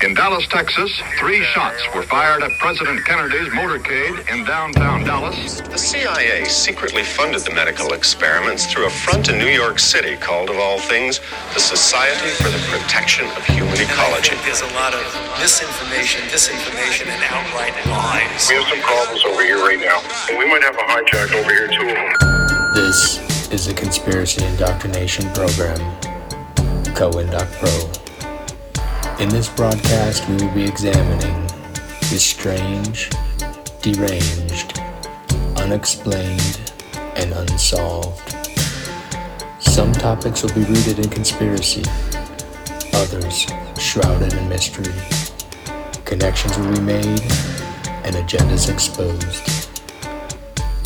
In Dallas, Texas, three shots were fired at President Kennedy's motorcade in downtown Dallas. The CIA secretly funded the medical experiments through a front in New York City called, of all things, the Society for the Protection of Human Ecology. There's a lot of misinformation, disinformation, and outright lies. We have some problems over here right now. And we might have a hijack over here too. This is a conspiracy indoctrination program, CoIndoc Pro. In this broadcast, we will be examining the strange, deranged, unexplained, and unsolved. Some topics will be rooted in conspiracy, others shrouded in mystery. Connections will be made and agendas exposed.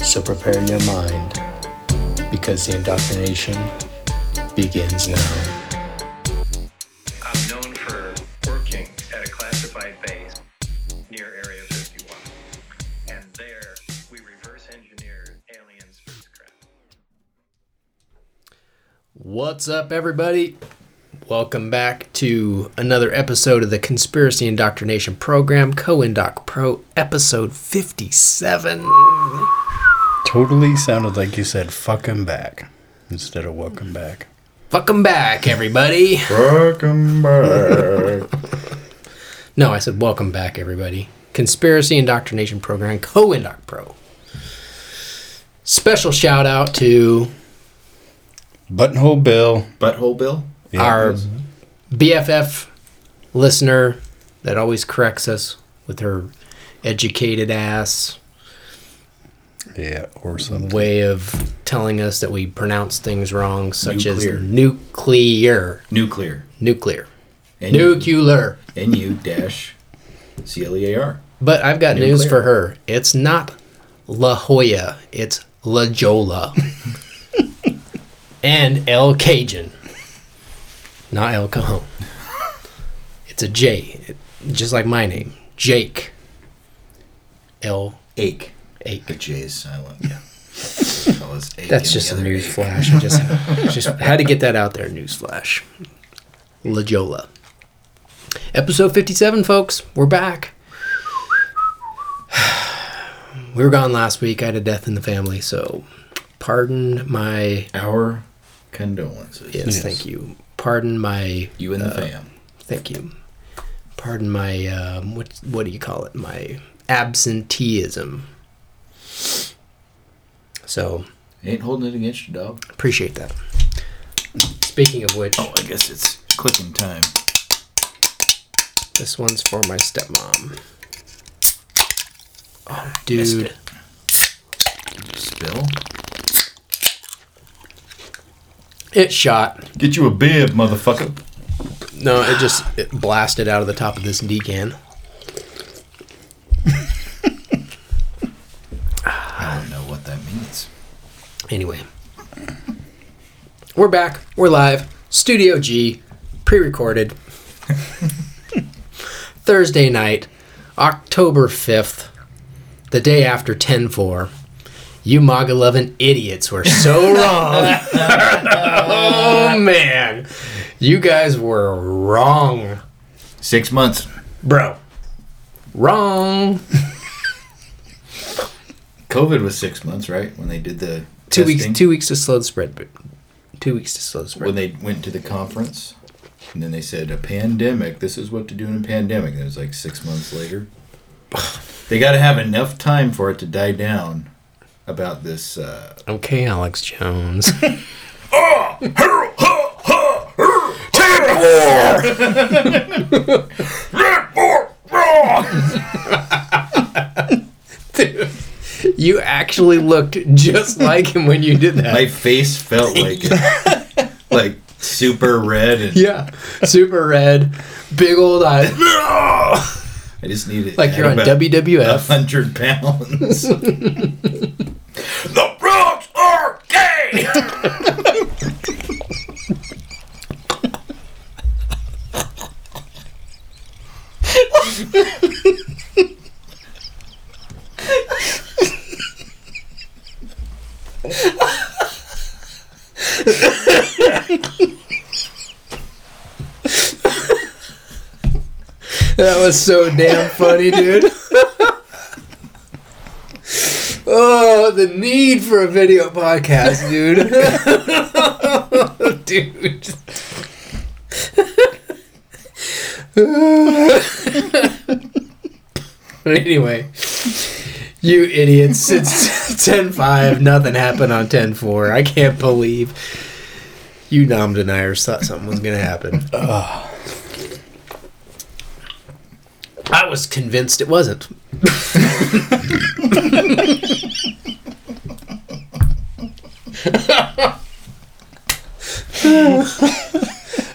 So prepare your mind because the indoctrination begins now. What's up, everybody? Welcome back to another episode of the Conspiracy Indoctrination Program, CoIndoc Pro, episode 57. Totally sounded like you said "fuck him back" instead of "welcome back." Welcome back, everybody. Welcome back. No, I said welcome back, everybody. Conspiracy Indoctrination Program, CoIndoc Pro. Special shout out to Buttonhole Bill. Butthole Bill? our BFF listener that always corrects us with her educated ass Yeah, or something. way of telling us that we pronounce things wrong, such Nuclear. as nuclear, Nuclear. nuclear, N- nuclear. N-U dash C-L-E-A-R. But I've got news for her. It's not La Jolla. It's La Jolla. and El Cajun. Not El Cajon. It's a J. It- just like my name. Jake. El Ache. Ake. The J is silent. Yeah. That That's just a news ache. flash. I just, just had to get that out there. News flash. La Jolla. Episode 57, folks. We're back. We were gone last week. I had a death in the family, so pardon my. Our condolences. Yes, Yes. thank you. Pardon my. You and the uh, fam. Thank you. Pardon my. Um, what what do you call it? My absenteeism. So Ain't holding it against you, dog. appreciate that. Speaking of which, Oh, I guess it's clicking time. This one's for my stepmom. Oh, dude. Spill? It shot. Get you a bib, motherfucker. No, it just it blasted out of the top of this decan. I don't know what that means. Anyway, we're back. We're live. Studio G, pre recorded. Thursday night, October 5th, the day after 10 4. You MAGA loving idiots were so wrong. oh, man. You guys were wrong. Six months. Bro. Wrong. COVID was six months, right? When they did the Two weeks two weeks to slow the spread, but two weeks to slow the spread. when they went to the conference and then they said a pandemic this is what to do in a pandemic and it was like six months later they got to have enough time for it to die down about this uh, okay, Alex Jones. Dude, you actually looked just like him when you did that. my face felt like it like super red and yeah, super red, big old eyes. I just need it. Like you're on WWF. hundred pounds. the rules are gay. That was so damn funny, dude. oh, the need for a video podcast, dude. dude. anyway, you idiots. It's 10 5. Nothing happened on 10 4. I can't believe you nom deniers thought something was going to happen. I was convinced it wasn't.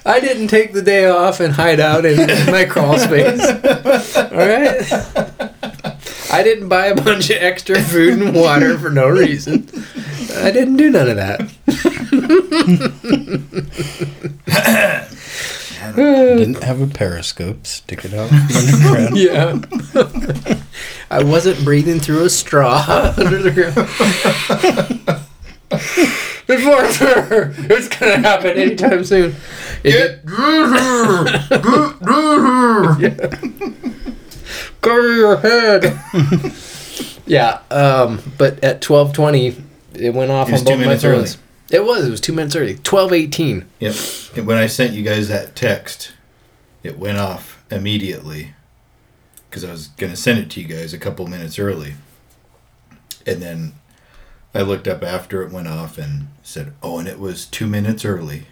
I didn't take the day off and hide out in my crawl space. All right. I didn't buy a bunch of extra food and water for no reason. I didn't do none of that. Didn't have a periscope. Stick it out underground. Yeah. I wasn't breathing through a straw under the ground. Before it's gonna happen anytime soon. It- Cover your head. yeah, um, but at twelve twenty, it went off It on both my minutes phones. It was. It was two minutes early. Twelve eighteen. Yep. And when I sent you guys that text, it went off immediately because I was going to send it to you guys a couple minutes early. And then I looked up after it went off and said, "Oh, and it was 2 minutes early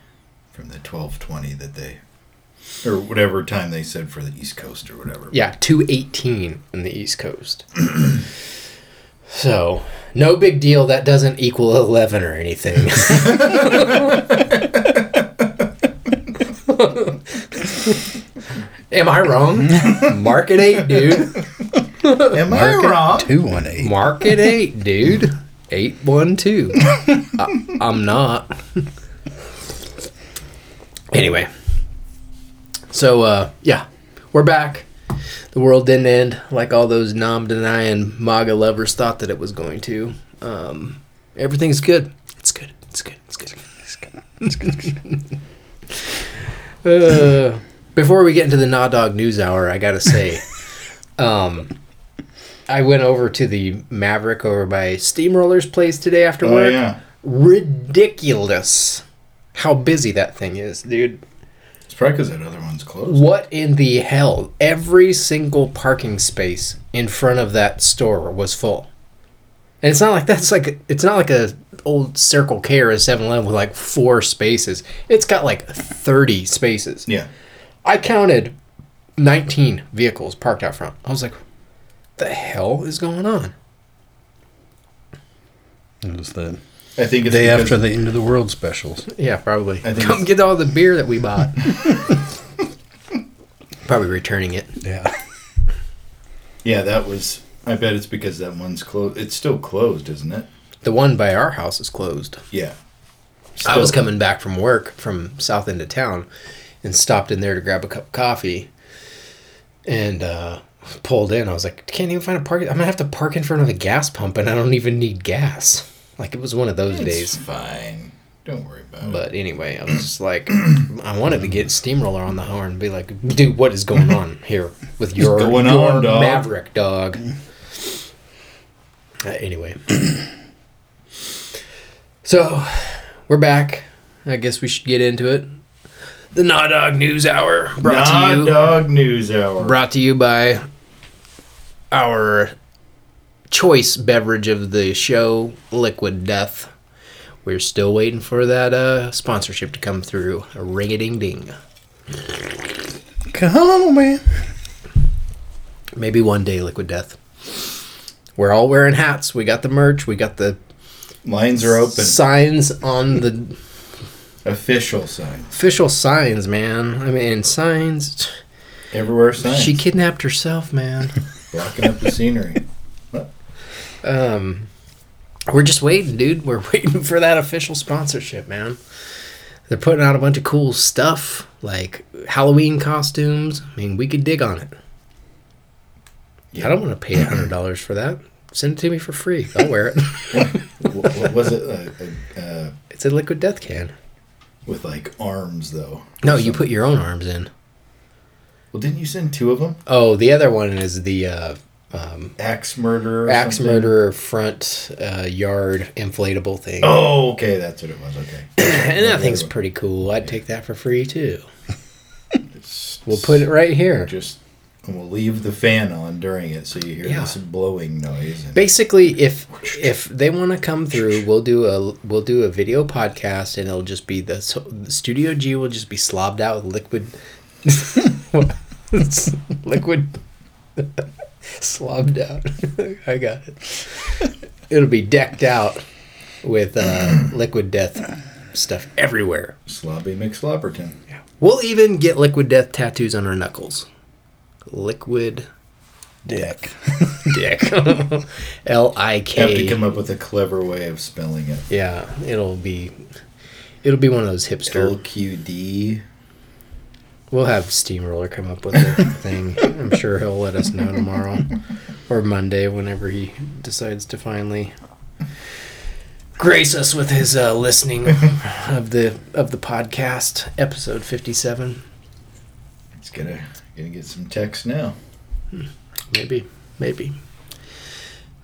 from the 12:20 that they or whatever time they said for the East Coast or whatever." Yeah, two eighteen in the East Coast. so no big deal. That doesn't equal eleven or anything. Am I wrong? Market eight, dude. Am I wrong? 218. Market eight, dude. Eight one two. I- I'm not. anyway, so uh, yeah, we're back. The world didn't end like all those nom denying MAGA lovers thought that it was going to. Um, everything's good. It's good. It's good. It's good. It's good. It's good. It's good. uh, before we get into the Nah Dog News Hour, I gotta say, um, I went over to the Maverick over by Steamroller's place today after Oh work. yeah. Ridiculous how busy that thing is, dude. It's probably cuz that other one's closed. What in the hell? Every single parking space in front of that store was full. And it's not like that's like it's not like a old Circle K or a 7-Eleven with like four spaces. It's got like 30 spaces. Yeah. I counted 19 vehicles parked out front. I was like, the hell is going on? It was the I think it's day because- after the end of the world specials. Yeah, probably. I think Come it's- get all the beer that we bought. probably returning it. Yeah. Yeah, that was I bet it's because that one's closed. It's still closed, isn't it? The one by our house is closed. Yeah. I was Still- coming back from work from south end of town and stopped in there to grab a cup of coffee and uh, pulled in. I was like, can't even find a park. I'm going to have to park in front of a gas pump and I don't even need gas. Like it was one of those It's days. fine. Don't worry about it. But anyway, I was just like, I wanted to get Steamroller on the horn and be like, dude, what is going on here with your, your on, dog?" Maverick dog? Uh, anyway. so, we're back. I guess we should get into it. The Nah Dog News Hour brought to you Dog News Hour. brought to you by our choice beverage of the show, Liquid Death. We're still waiting for that uh, sponsorship to come through. A ring a ding ding. Come on, man. Maybe one day, Liquid Death. We're all wearing hats. We got the merch. We got the Lines are open. signs on the Official sign. official signs, man. I mean, signs. Everywhere signs. She kidnapped herself, man. blocking up the scenery. Um, we're just waiting, dude. We're waiting for that official sponsorship, man. They're putting out a bunch of cool stuff, like Halloween costumes. I mean, we could dig on it. Yeah. I don't want to pay hundred dollars for that. Send it to me for free. I'll wear it. what, what was it? Uh, uh, it's a liquid death can. with like arms though. No, you put your own arms in. Well, didn't you send two of them? Oh, the other one is the uh, Axe murderer. axe something? murderer front uh, yard inflatable thing. Oh, okay, that's what it was. Okay. and that thing's pretty cool. I'd take that for free too. It's- We'll put it right here. Just and we'll leave the fan on during it, so you hear Yeah. this blowing noise. Basically, if if they want to come through, we'll do a we'll do a video podcast, and it'll just be the, so, the Studio G will just be slobbed out with liquid, liquid, slobbed out. I got it. It'll be decked out with uh, liquid death stuff everywhere. Slobby McSlopperton. We'll even get liquid death tattoos on our knuckles. Liquid Dick. dick. L I Have to come up with a clever way of spelling it. Yeah, it'll be it'll be one of those hipster. Q D. We'll have Steamroller come up with a thing. I'm sure he'll let us know tomorrow or Monday whenever he decides to finally grace us with his uh, listening of the of the podcast episode 57. It's gonna gonna get some text now. Maybe, maybe.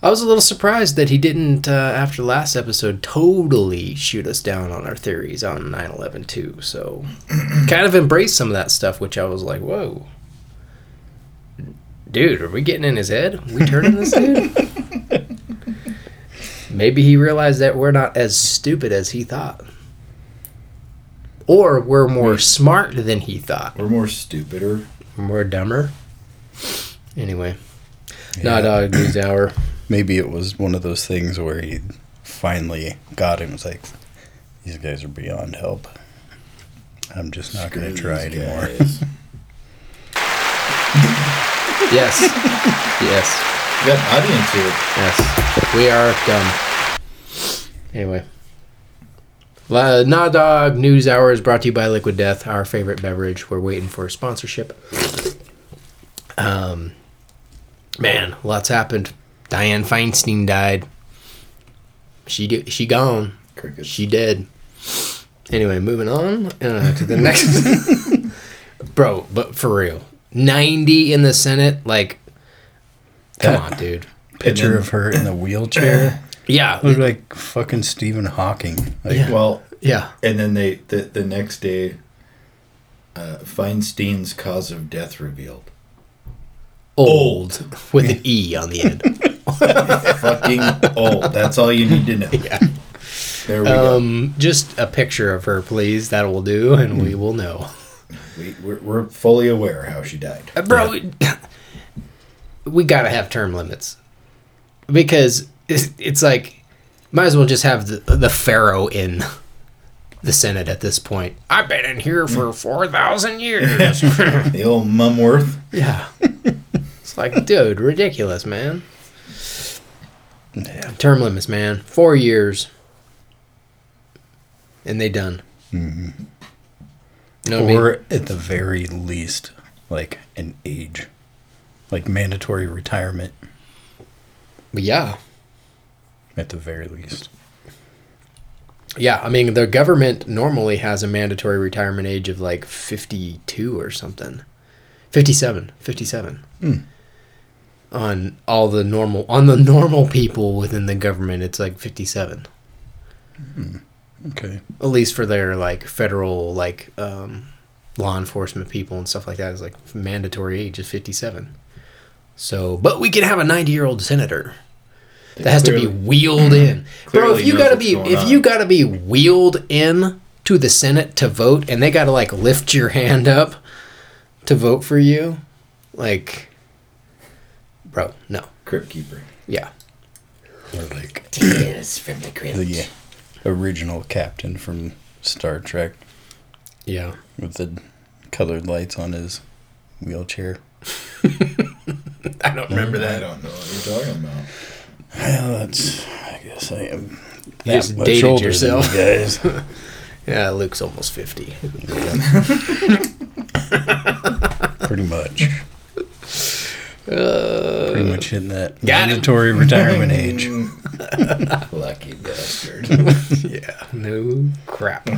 I was a little surprised that he didn't, uh, after last episode, totally shoot us down on our theories on 9 11 too. So, kind of embraced some of that stuff, which I was like, whoa. Dude, are we getting in his head? we turning this dude? Maybe he realized that we're not as stupid as he thought. Or we're more smart than he thought. We're more stupider. More dumber. Anyway. Not Dog News Hour. Maybe it was one of those things where he finally got him. It's like, these guys are beyond help. I'm just not going to try anymore. Yes. yes. We got audience here. Yes. We are done. Anyway. La Nah Dog News Hour is brought to you by Liquid Death, our favorite beverage. We're waiting for sponsorship. Um, man, lots happened. Dianne Feinstein died. She she gone. Crickets. She dead. Anyway, moving on uh, to the next. Bro, but for real, ninety in the Senate. Like, come on, dude. Picture then- of her in the wheelchair. Yeah, Looked like fucking Stephen Hawking. Like, Yeah. Well, yeah. and then they the, the next day, uh, Feinstein's cause of death revealed. Old with an E on the end. Fucking old. That's all you need to know. Yeah. There we go. Um, just a picture of her, please. That will do, and we will know. We, we're, we're fully aware how she died. Uh, bro, we gotta have term limits because it's, it's like might as well just have the the pharaoh in the Senate at this point. I've been in here for four thousand years. The old Mumworth. yeah, it's like, dude, ridiculous, man. Term limits, man. Four years, and they done. Mm-hmm. You know what I mean? or at the very least, like an age, like mandatory retirement. But yeah, At the very least. Yeah, I mean, the government normally has a mandatory retirement age of like 52 or something. 57, 57. Hmm. On all the normal on the normal people within the government, it's like 57. Okay. At least for their like federal like um law enforcement people and stuff like that is like mandatory age is 57. So, but we can have a 90-year-old senator. That has to be wheeled in. Bro, if you got to be if on. you got to be wheeled in to the Senate to vote and they got to like lift your hand up to vote for you, like bro, no. Crypt Keeper. Yeah. Or like Yes, from the the original captain from Star Trek Yeah. with the colored lights on his wheelchair. I don't remember that. I that. don't know what you're talking about. Well, that's. I guess I am. You just dated yourself. you guys. Yeah, Luke's almost 50. Pretty much. Pretty much hitting that Got him. mandatory retirement age. Lucky bastard. yeah, no crap.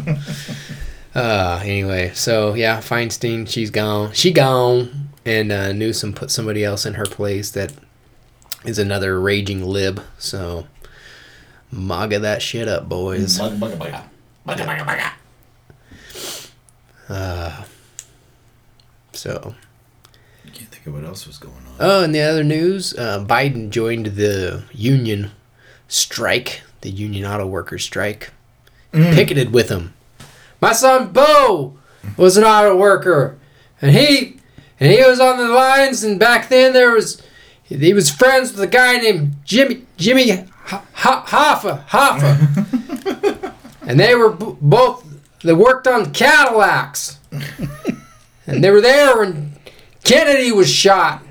uh, anyway, so yeah, Feinstein, she's gone. She gone. and uh, Newsom put somebody else in her place that is another raging lib. So, MAGA that shit up, boys. Bugga, bugga, bugga. Bugga, bugga, bugga. Uh, so, Can't think of what else was going on. oh, and the other news: uh, Biden joined the union strike, the union auto workers strike. Picketed with him. My son Bo was an auto worker, and he and he was on the lines. And back then there was he was friends with a guy named Jimmy Jimmy Hoffa Hoffa, and they were b- both they worked on Cadillacs, and they were there when Kennedy was shot.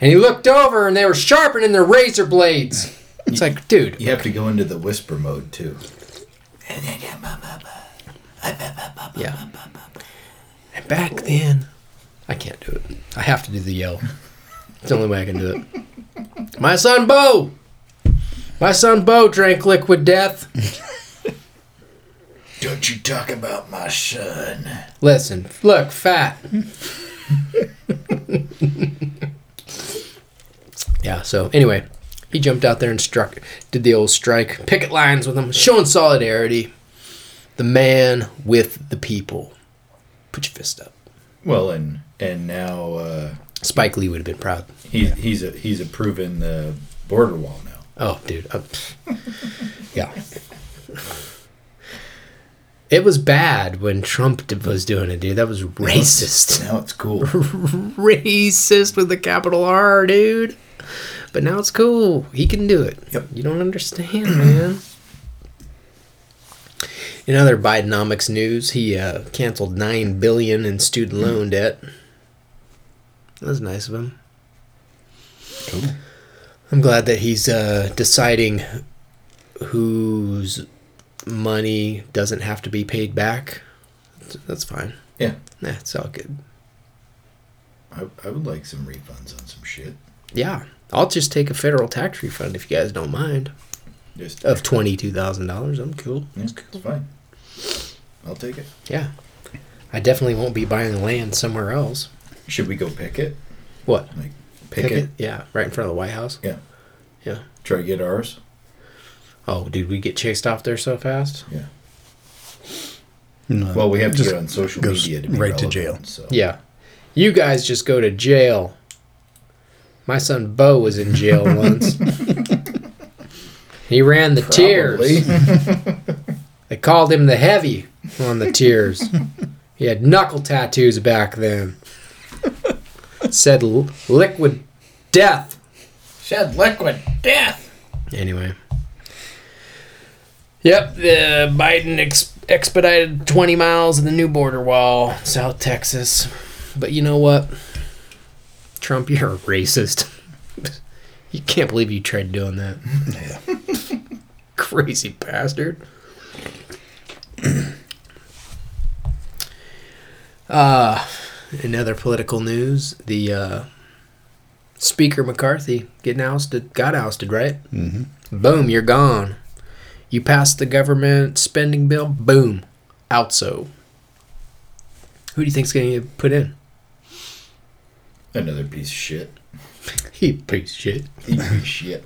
And he looked over, and they were sharpening their razor blades. It's like, dude, You have to go into the whisper mode too. Yeah. And back then, I can't do it. I have to do the yell. It's the only way I can do it. My son Bo! My son Bo drank liquid death. Don't you talk about my son. Listen, look, fat. Yeah, so anyway, he jumped out there and struck, did the old strike, picket lines with him, showing solidarity. The man with the people. Put your fist up. Well, and and now uh, Spike Lee would have been proud. he's he's a, he's approving the border wall now. Oh, dude. Uh, yeah. It was bad when Trump was doing it, dude. That was racist. Now it's cool. racist with the capital R, dude. But now it's cool. He can do it. Yep. You don't understand, man. In other Bidenomics news, he uh, canceled nine billion in student loan debt. That was nice of him. Cool. I'm glad that he's uh, deciding whose money doesn't have to be paid back. That's fine. Yeah, Nah, it's all good. I, I would like some refunds on some shit. Yeah, I'll just take a federal tax refund if you guys don't mind. Just Of twenty two thousand dollars, I'm cool. Yeah, it's fine. I'll take it. Yeah, I definitely won't be buying land somewhere else. Should we go pick it? What? Like pick, it? Yeah, right in front of the White House. Yeah. Yeah. Try to get ours. Oh, dude, we get chased off there so fast. Yeah. No, Well, we have to just get on social media to be right to jail. So Yeah, you guys just go to jail. My son Bo was in jail once. he ran the tears. They called him the heavy on the tears. He had knuckle tattoos back then. Said l- liquid death. Said liquid death. Anyway. Yep, the Biden ex- expedited 20 miles of the new border wall, South Texas. But you know what? Trump, you're a racist. you can't believe you tried doing that. Yeah. Crazy bastard. uh, in other political news, the uh, Speaker McCarthy getting ousted, got ousted, right? Mm-hmm. Boom, you're gone. You passed the government spending bill. Boom, out so. Who do you think's going to get put in? Another piece of shit. He piece of shit. He piece of shit.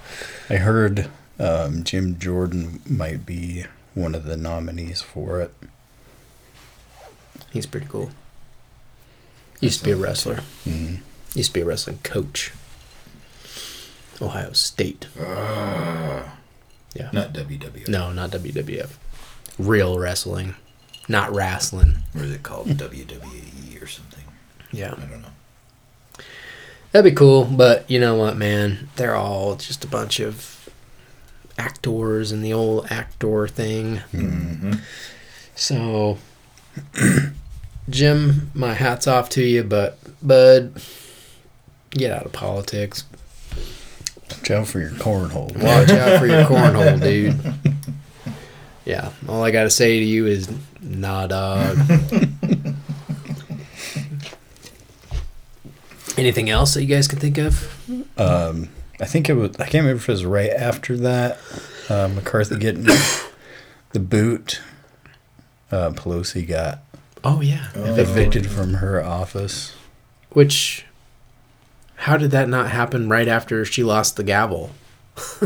I heard um, Jim Jordan might be one of the nominees for it. He's pretty cool. Used to be a wrestler. hmm Used to be a wrestling coach. Ohio State. Ah. Yeah. Not WWF. No, not WWF. Real wrestling, not wrestling. Or is it called WWE or something? Yeah. I don't know. That'd be cool, but you know what, man? They're all just a bunch of actors and the old actor thing. Mm-hmm. So, Jim, my hat's off to you, but bud, get out of politics. Watch out for your cornhole. Watch out for your cornhole, dude. Yeah, all I gotta say to you is, nah, dog. Anything else that you guys can think of? Um, I think it was. I can't remember if it was right after that. Uh, McCarthy getting the boot. Uh, Pelosi got Oh yeah, Oh. evicted from her office. Which, how did that not happen right after she lost the gavel?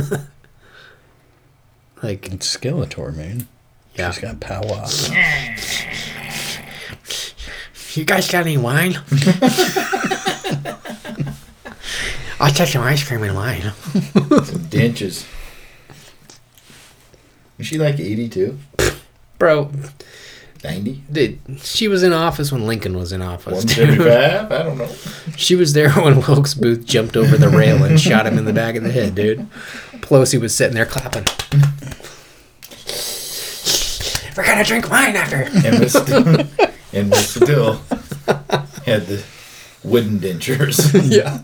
like, It's Skeletor, man. yeah. She's got power. You guys got any wine? I'll take some ice cream and wine. Some dentures. Is she like 82? Bro, 90? dude, she was in office when Lincoln was in office. dude. 175? I don't know. She was there when Wilkes Booth jumped over the rail and shot him in the back of the head, dude. Pelosi was sitting there clapping. We're gonna drink wine after. And still, and had the wooden dentures. yeah.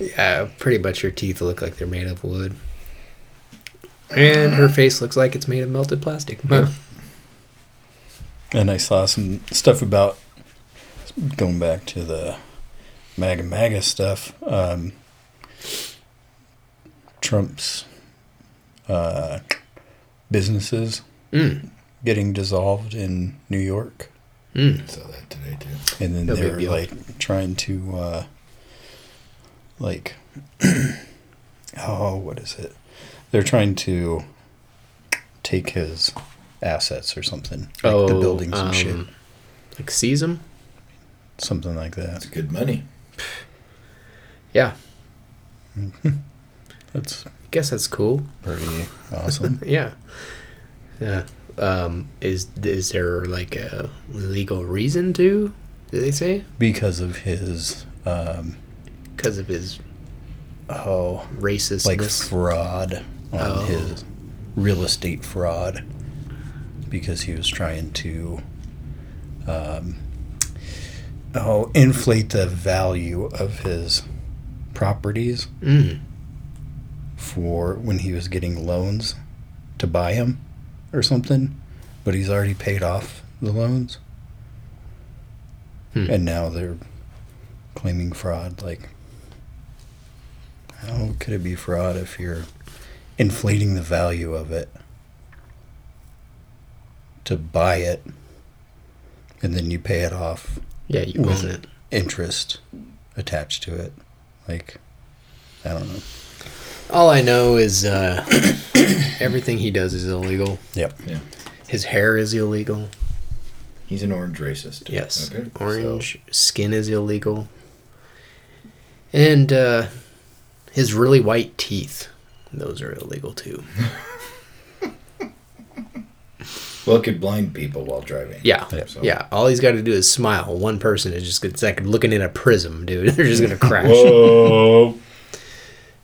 Yeah, pretty much her teeth look like they're made of wood. And her face looks like it's made of melted plastic. And I saw some stuff about going back to the MAGA MAGA stuff. Um, Trump's uh, businesses Mm. getting dissolved in New York, Mm. saw that today too. and then No they're like trying to uh, like oh, what is it? They're trying to take his assets or something, like the buildings and shit, um, Like seize them? something like That's that. good money. Yeah. That's guess that's cool. pretty awesome. Yeah. Yeah. Um, is is there like a legal reason to? Did they say because of his um because of his oh racist? like fraud on Oh. his real estate fraud because he was trying to um oh inflate the value of his properties Mm. for when he was getting loans to buy them or something but he's already paid off the loans Hmm. and now they're claiming fraud like how could it be fraud if you're inflating the value of it to buy it and then you pay it off Yeah, you with own it. interest attached to it like i don't know All I know is uh, everything he does is illegal. yep Yeah. His hair is illegal. He's an orange racist. Yes. Okay, Orange skin is illegal. And uh, his really white teeth, those are illegal too. Well, it could blind people while driving. Yeah. So- Yeah. All he's got to do is smile. One person is just it's like looking in a prism, dude. They're just gonna crash. Whoa.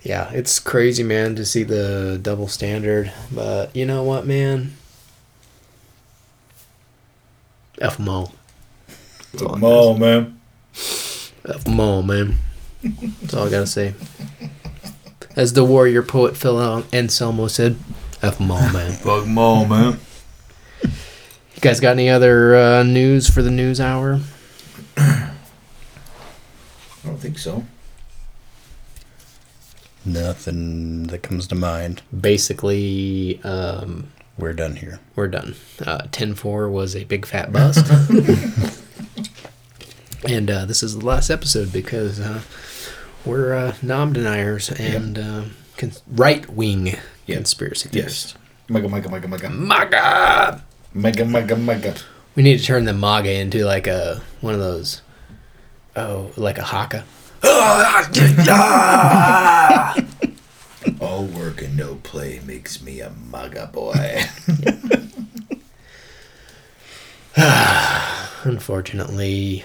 Yeah, it's crazy, man, to see the double standard. But you know what, man? F them all. That's all I Come on, man. F them all, man. That's all I gotta say. As the warrior poet Phil Anselmo said, F them all, man. Fuck them all, man. You guys got any other uh, news for the news hour? I don't think so. nothing that comes to mind Basically, um, we're done here we're done. Uh, 10-4 was a big fat bust. and uh, this is the last episode because uh, we're uh, nom deniers and uh, cons- right wing Yep. conspiracy theorists. Yes. Mega, mega, mega, mega. MAGA! Mega, mega, mega. We need to turn the MAGA into like a one of those, oh, like a haka. All work and no play makes me a maga boy. Unfortunately,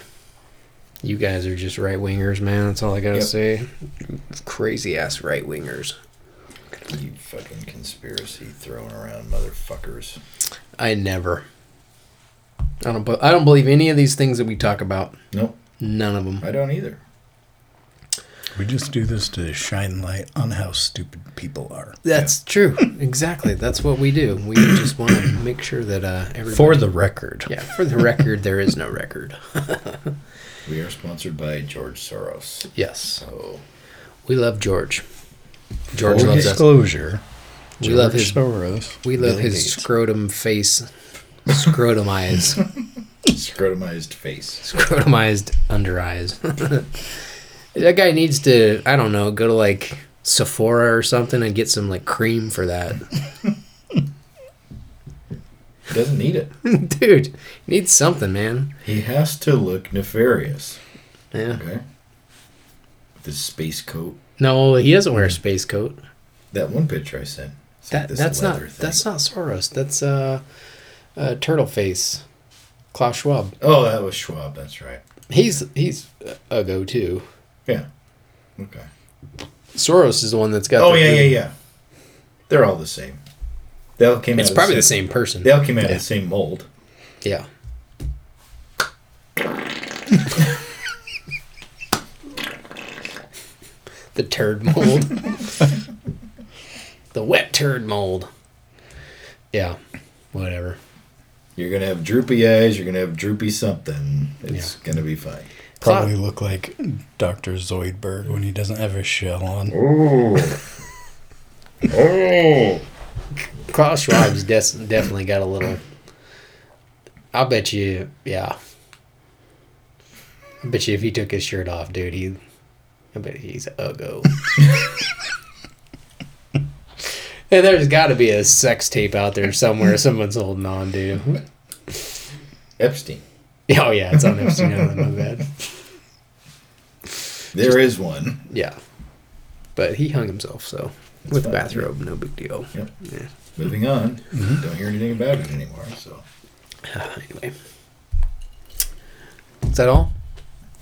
you guys are just right wingers, man. That's all I gotta Yep. say. Crazy ass right wingers. you fucking conspiracy throwing around motherfuckers. I never. I don't. I don't believe any of these things that we talk about. Nope, None of them. I don't either. we just do this to shine light on how stupid people are That's true. Exactly. That's what we do. We just want to make sure that uh, everybody. for the record yeah, for the record, there is no record. We are sponsored by George Soros. yes, So we love George. George Full loves us. disclosure We love George his. Soros We love his Gates. scrotum face, scrotum eyes. Scrotumized face. scrotumized under eyes. that guy needs to, I don't know, go to like Sephora or something and get some like cream for that. Doesn't need it. Dude, needs something, man. He has to look nefarious. Yeah. Okay. With his space coat. No, he doesn't wear a space coat. That one picture I sent. It's like That that's not thing. that's not Soros. That's uh, uh Turtle Face, Klaus Schwab. Oh, that was Schwab. That's right. He's he's a go too. Yeah. Okay. Soros is the one that's got. Oh yeah, big- yeah, yeah. They're all the same. They all came. It's out probably the same person. They all came out Yeah. of the same mold. Yeah. the turd mold. the wet turd mold. Yeah. Whatever. You're gonna have droopy eyes. You're gonna have droopy something. It's gonna be fine. Probably look like Dr. Zoidberg when he doesn't have his shell on. Oh. oh. Klaus Schwab's des- definitely got a little. I'll bet you, yeah. I bet you if he took his shirt off, dude, he. I bet he's a uggo. and there's got to be a sex tape out there somewhere someone's holding on to. Epstein. Oh yeah, it's on Epstein Island. My bad. There is one. Yeah, but he hung himself, so That's with fine, bathrobe, no big deal. Yep. Yeah. Moving on. Don't hear anything about it anymore. So anyway, is that all?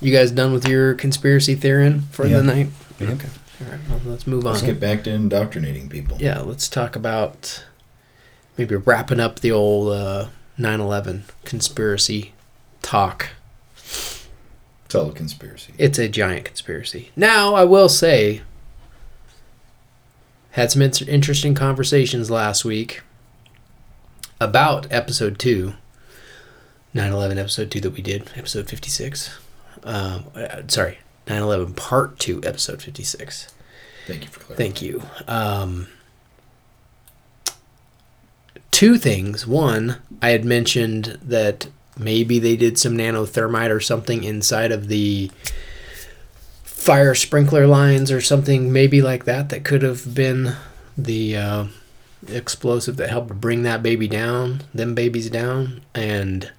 You guys done with your conspiracy theory for Yeah. the night? Yep. Okay. All right. Well, let's move on. let's get back to indoctrinating people. Yeah, let's talk about maybe wrapping up the old uh, 9/11 conspiracy talk. It's all a conspiracy. It's a giant conspiracy. Now, I will say, had some int- interesting conversations last week about episode two, 9 11 episode two that we did, episode 56. Um, uh, sorry, 9 11 part two, episode 56. Thank you for clarifying. Thank you. Um, two things. One, I had mentioned that maybe they did some nanothermite or something inside of the fire sprinkler lines or something, maybe like that, that could have been the uh, explosive that helped bring that baby down, them babies down. And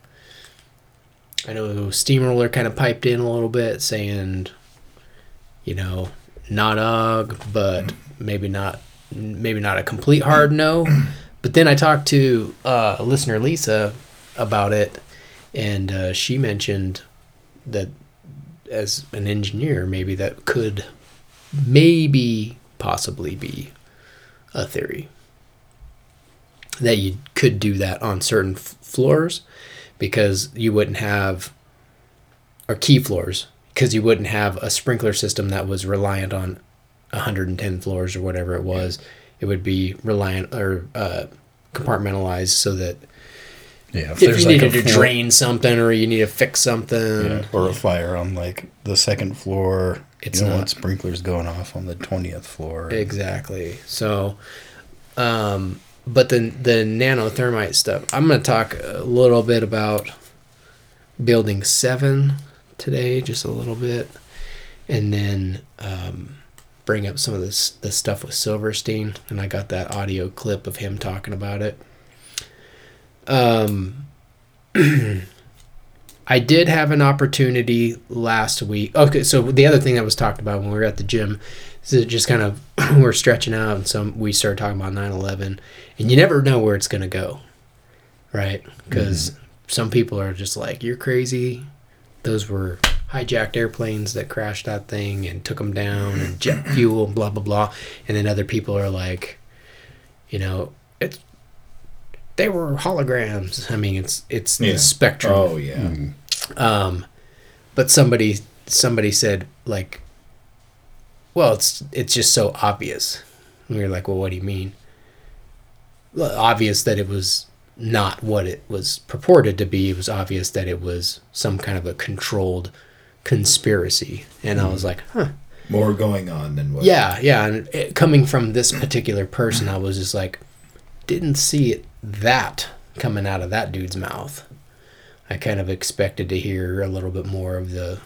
I know Steamroller kind of piped in a little bit saying, you know, not ugh, but maybe not maybe not a complete hard no. But then I talked to uh, listener Lisa about it, and uh, she mentioned that as an engineer, maybe that could maybe possibly be a theory that you could do that on certain f- floors because you wouldn't have or key floors because you wouldn't have a sprinkler system that was reliant on 110 floors or whatever it was. It would be reliant or uh, compartmentalized so that Yeah, if, you like needed a to floor- drain something or you need to fix something yeah, or a fire on like the second floor, It's you don't not- want sprinklers going off on the twentieth floor. Exactly. So, um, but the the nanothermite stuff. I'm going to talk a little bit about building seven today, just a little bit, and then um, bring up some of this the stuff with Silverstein. And I got that audio clip of him talking about it. Um. I did have an opportunity last week. Okay, so the other thing that was talked about when we were at the gym is it just kind of we're stretching out and some we started talking about 9/11 and you never know where it's going to go. Right? Cuz some people are just like you're crazy. Those were hijacked airplanes that crashed that thing and took them down and jet fuel and blah blah blah. And then other people are like you know, they were holograms. I mean, it's it's Yeah. the spectrum. Oh yeah. Um, but somebody somebody said like, well, it's it's just so obvious. And we were like, well, what do you mean? Well, obvious that it was not what it was purported to be. It was obvious that it was some kind of a controlled conspiracy. And I was like, huh. More going on than what? Yeah, yeah. And it, coming from this particular person, I was just like, didn't see it that coming out of that dude's mouth. I kind of expected to hear a little bit more of the,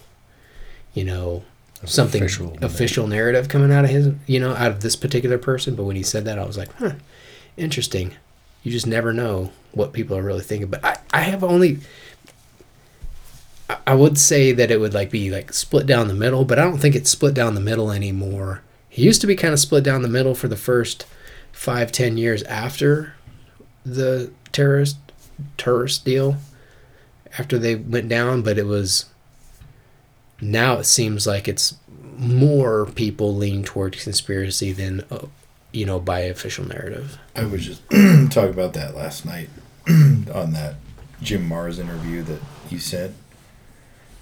you know, something official official, narrative coming out of his, you know, out of this particular person. But when he said that, I was like, huh, interesting. You just never know what people are really thinking. But I, I have only, I- I would say that it would like be like split down the middle, but I don't think it's split down the middle anymore. He used to be kind of split down the middle for the first five, ten years after the terrorist terrorist deal, after they went down, but it was now it seems like it's more people lean towards conspiracy than uh, you know by official narrative. I was just talking about that last night on that Jim Marrs interview that you sent,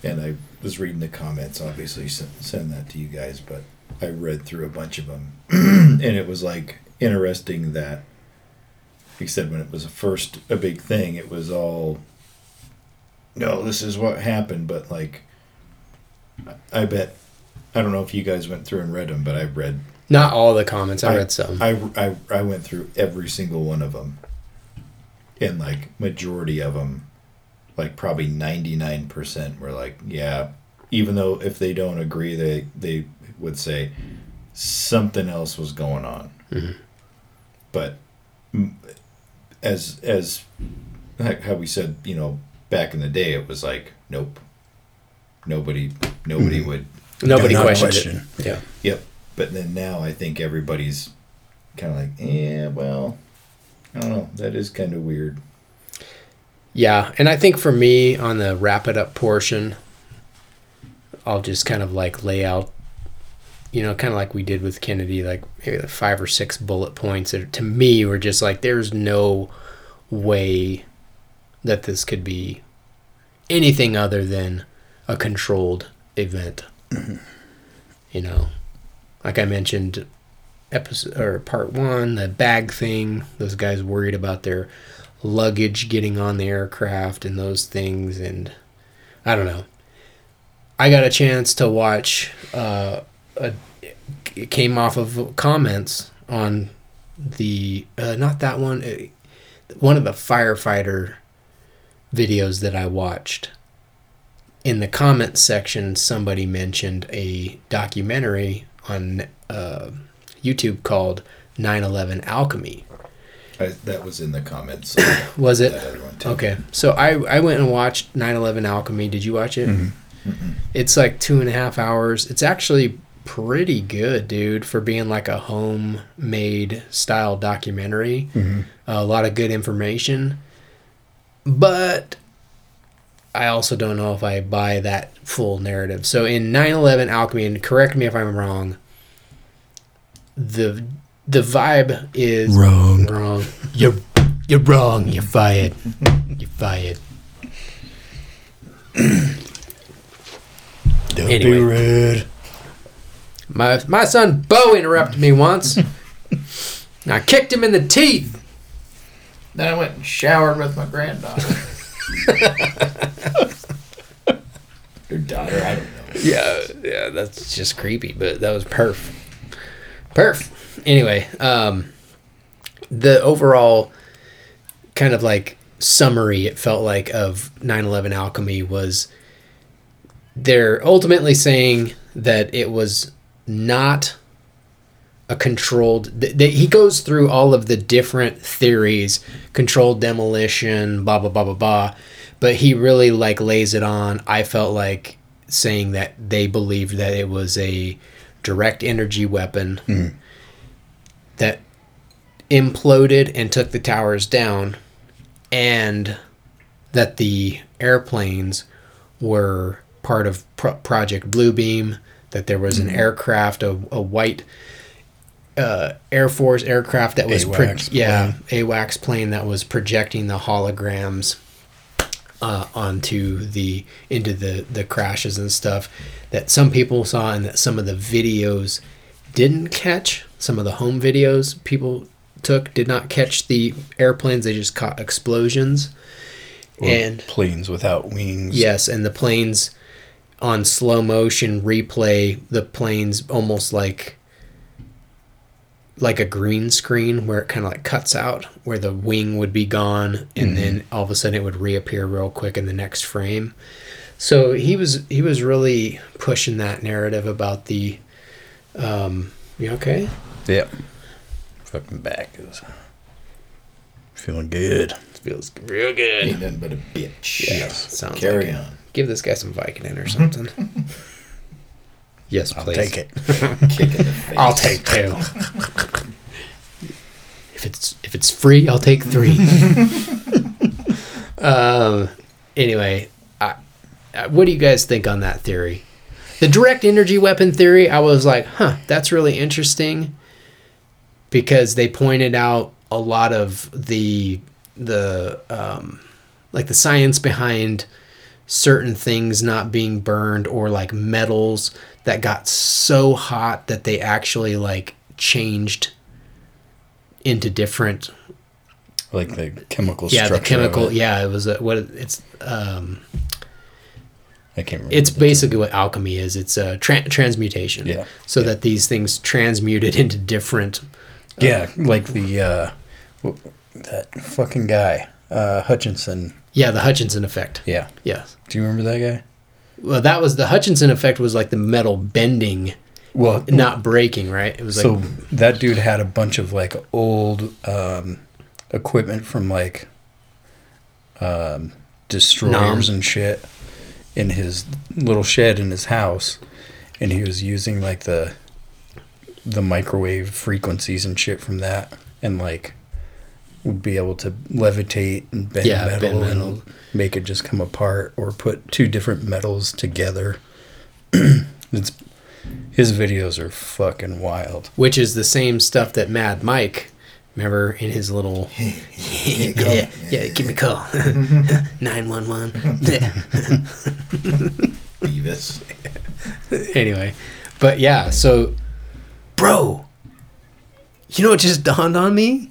and I was reading the comments. Obviously, send that to you guys, but I read through a bunch of them, and it was like interesting that he said when it was a first a big thing, it was all no, this is what happened, but like I I bet I don't know if you guys went through and read them, but I read Not all the comments. I, read some. I, I, I went through every single one of them. And like majority of them, like probably 99% were like, yeah, even though if they don't agree, they, they would say something else was going on. But mm, as, as like how we said, you know, back in the day, it was like, nope, nobody, nobody would Nobody not questioned question. it. Yeah. Yep. But then now I think everybody's kind of like, yeah, well, I don't know. That is kind of weird. Yeah, and I think for me on the wrap it up portion, I'll just kind of like lay out, you know, kind of like we did with Kennedy, like maybe five or six bullet points that to me were just like, there's no way that this could be anything other than a controlled event. You know, like I mentioned, episode or part one, the bag thing. Those guys worried about their luggage getting on the aircraft and those things, and I don't know. I got a chance to watch. Uh, a, it came off of comments on the uh, not that one, uh, one of the firefighter videos that I watched. In the comments section, somebody mentioned a documentary on uh, YouTube called 9/11 Alchemy. I, that was in the comments. Was it? That other one, too. Okay. So I, I went and watched 9/11 Alchemy. Did you watch it? It's like two and a half hours. It's actually pretty good, dude, for being like a homemade style documentary. Mm-hmm. a lot of good information, but I also don't know if I buy that full narrative. So in 9/11 Alchemy, and correct me if I'm wrong. The the vibe is Wrong. Wrong. You're you're wrong. You're fired. You're fired. Don't Anyway. be rude. My my son Bo interrupted me once. I kicked him in the teeth. Then I went and showered with my granddaughter. Your daughter, I don't know. Yeah, yeah, that's just creepy, but that was perf. Perf. Anyway, um the overall kind of like summary it felt like of 9/11 alchemy was they're ultimately saying that it was not a controlled th- th- he goes through all of the different theories controlled demolition blah blah blah blah blah but he really like lays it on. I felt like saying that they believed that it was a direct energy weapon mm-hmm. that imploded and took the towers down and that the airplanes were part of Pro- project bluebeam that there was an aircraft a, a white uh, Air Force aircraft that was pro- yeah AWACS plane that was projecting the holograms uh, onto the into the the crashes and stuff that some people saw and that some of the videos didn't catch. Some of the home videos people took did not catch the airplanes. They just caught explosions. Or and planes without wings. Yes, and the planes on slow motion replay, the planes almost like like a green screen where it kind of like cuts out where the wing would be gone and then all of a sudden it would reappear real quick in the next frame so he was he was really pushing that narrative about the um you okay Yep. Fucking back is feeling good. feels real good Ain't nothing but a bitch. Yes, sounds Carry like it. On. give this guy some vicodin or something yes I'll please take it. Kick in the face. I'll take two. if it's if it's free, I'll take three. um. Anyway, I, I- what do you guys think on that theory? The direct energy weapon theory, I was like, huh, that's really interesting because they pointed out a lot of the the um, like the science behind certain things not being burned or like metals that got so hot that they actually like changed into different Like the chemical yeah structure. the chemical it. yeah it was a, what it's um I can't remember. it's basically what alchemy is it's a tra- transmutation Yeah, so yeah. that these things transmuted into different Yeah, like the uh, that fucking guy, uh, Hutchinson. Yeah the hutchinson effect Yeah. yes Do you remember that guy? well that was the hutchinson effect was like the metal bending Well, not breaking right it was like so that dude had a bunch of like old um, equipment from like um, destroyers Nom. and shit in his little shed in his house, and he was using like the the microwave frequencies and shit from that, and like be able to levitate and bend Yeah, metal bend and metal. make it just come apart, or put two different metals together. it's his videos are fucking wild. which is the same stuff that Mad Mike, remember in his little yeah, yeah, give me a call nine one one. Beavis. Anyway, but yeah, so bro, you know what just dawned on me?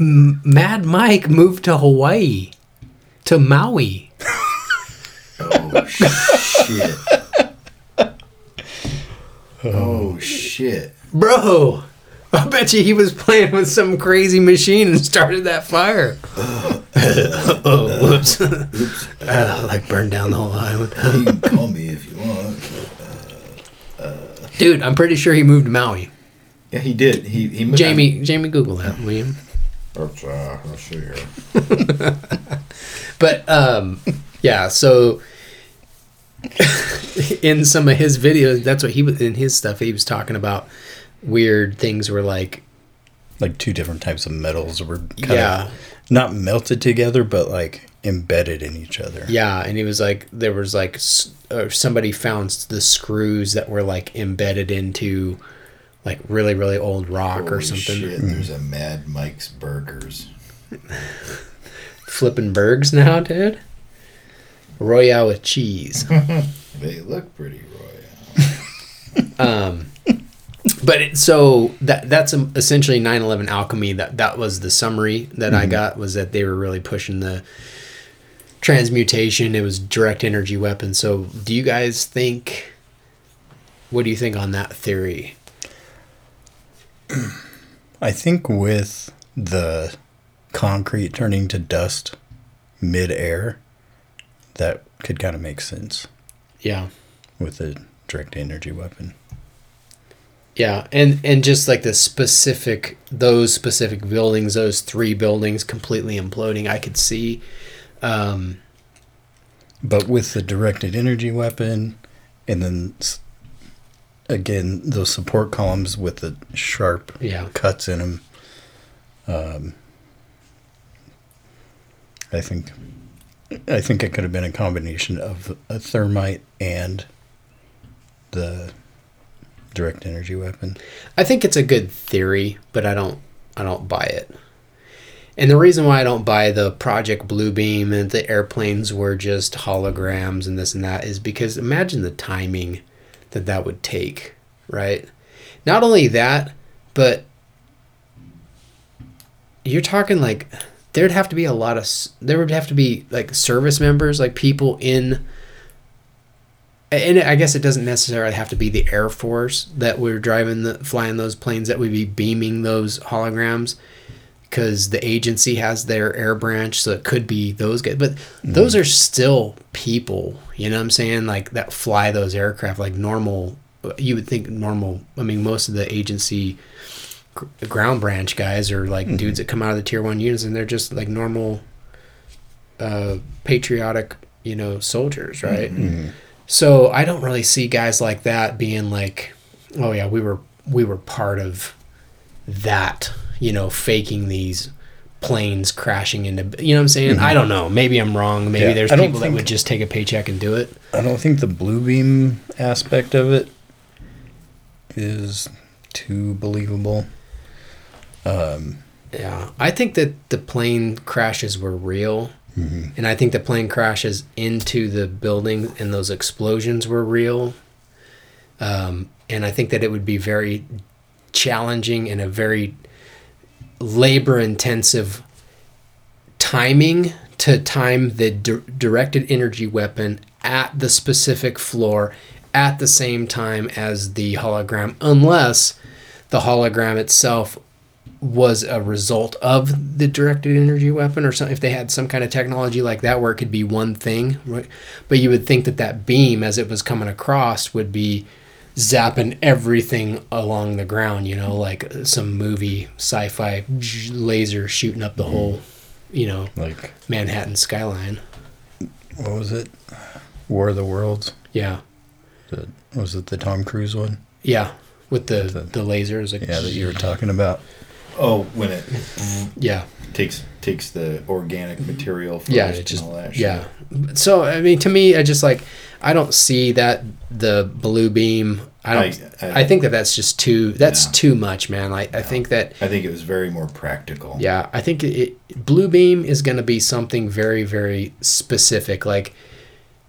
M- Mad Mike moved to Hawaii, to Maui. Oh shit. Oh shit. Bro, I bet you he was playing with some crazy machine and started that fire. oh, whoops. Uh, like burned down the whole island. You can call me if you want. Dude, I'm pretty sure he moved to Maui. Yeah, he did. He he moved- Jamie, Jamie, Google that, will you? Let's, uh, let's see here. But um, yeah, so in some of his videos, that's what he was in his stuff. He was talking about weird things were like like two different types of metals were kind Yeah. of not melted together but like embedded in each other yeah, and he was like there was like or somebody found the screws that were like embedded into like really really old rock or something. Shit, there's a Mad Mike's Burgers. Flipping bergs now, dude. Royale with cheese. They look pretty royal. Um, but it, so that that's um, essentially 9/11 alchemy. That that was the summary that I got was that they were really pushing the transmutation. It was direct energy weapon. So do you guys think? What do you think on that theory? i think with the concrete turning to dust mid-air that could kind of make sense Yeah, with the direct energy weapon yeah, and and just like the specific those specific buildings, those three buildings completely imploding. I could see. Um, but with the directed energy weapon and then again those support columns with the sharp Yeah. cuts in them um, i think i think it could have been a combination of a thermite and the direct energy weapon I think it's a good theory, but I don't I don't buy it. And the reason why I don't buy the Project Bluebeam and the airplanes were just holograms and this and that is because imagine the timing that that would take, right? Not only that, but you're talking like there'd have to be a lot of, there would have to be like service members, like people in and I guess it doesn't necessarily have to be the Air Force that we're driving the flying those planes that would be beaming those holograms because the agency has their air branch so it could be those guys but those mm-hmm. are still people you know what i'm saying? Like that fly those aircraft like normal you would think normal i mean most of the agency gr- ground branch guys are like mm-hmm. dudes that come out of the tier one units and they're just like normal uh patriotic you know soldiers right? Mm-hmm. So I don't really see guys like that being like, oh yeah, we were we were part of that, you know, faking these planes crashing into you know what I'm saying? I don't know. Maybe I'm wrong. Maybe Yeah, there's people that would just take a paycheck and do it. I don't think the blue beam aspect of it is too believable. Um, Yeah. I think that the plane crashes were real. And I think the plane crashes into the building and those explosions were real. Um, and I think that it would be very challenging and a very labor intensive timing to time the di- directed energy weapon at the specific floor at the same time as the hologram, unless the hologram itself was a result of the directed energy weapon or something if they had some kind of technology like that where it could be one thing right? But you would think that that beam as it was coming across would be zapping everything along the ground you know like some movie sci-fi laser shooting up the mm-hmm. whole you know like manhattan skyline what was it? War of the Worlds. yeah The, was it the Tom Cruise one? yeah with the the lasers like Yeah, that you were talking about. Oh, when it yeah takes takes the organic material first yeah it just all that yeah so i mean to me i just like i don't see that the blue beam i don't I- i, I- think that that's just too that's Yeah. too much man like i think that I think it was very more practical. yeah i think it, blue beam is going to be something very very specific like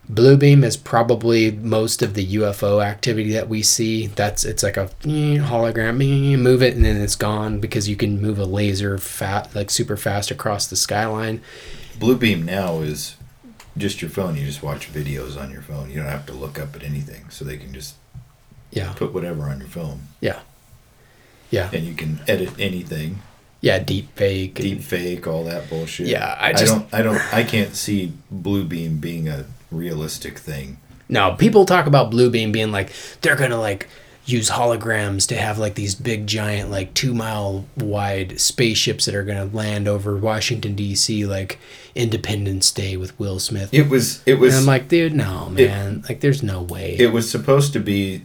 blue beam is probably most of the ufo activity that we see that's it's like a eh, hologram eh, move it and then it's gone because you can move a laser fat like super fast across the skyline Blue beam now is just your phone. You just watch videos on your phone. You don't have to look up at anything, so they can just yeah put whatever on your film. yeah yeah and you can edit anything. yeah deep fake and- deep fake, all that bullshit. Yeah, I just- don't, I don't, I can't see blue beam being a realistic thing. No, people talk about Bluebeam being like they're gonna like use holograms to have like these big giant like two mile wide spaceships that are gonna land over Washington D.C. like Independence Day with Will Smith. It was, it was, and I'm like, dude, no, man, like there's no way. it was supposed to be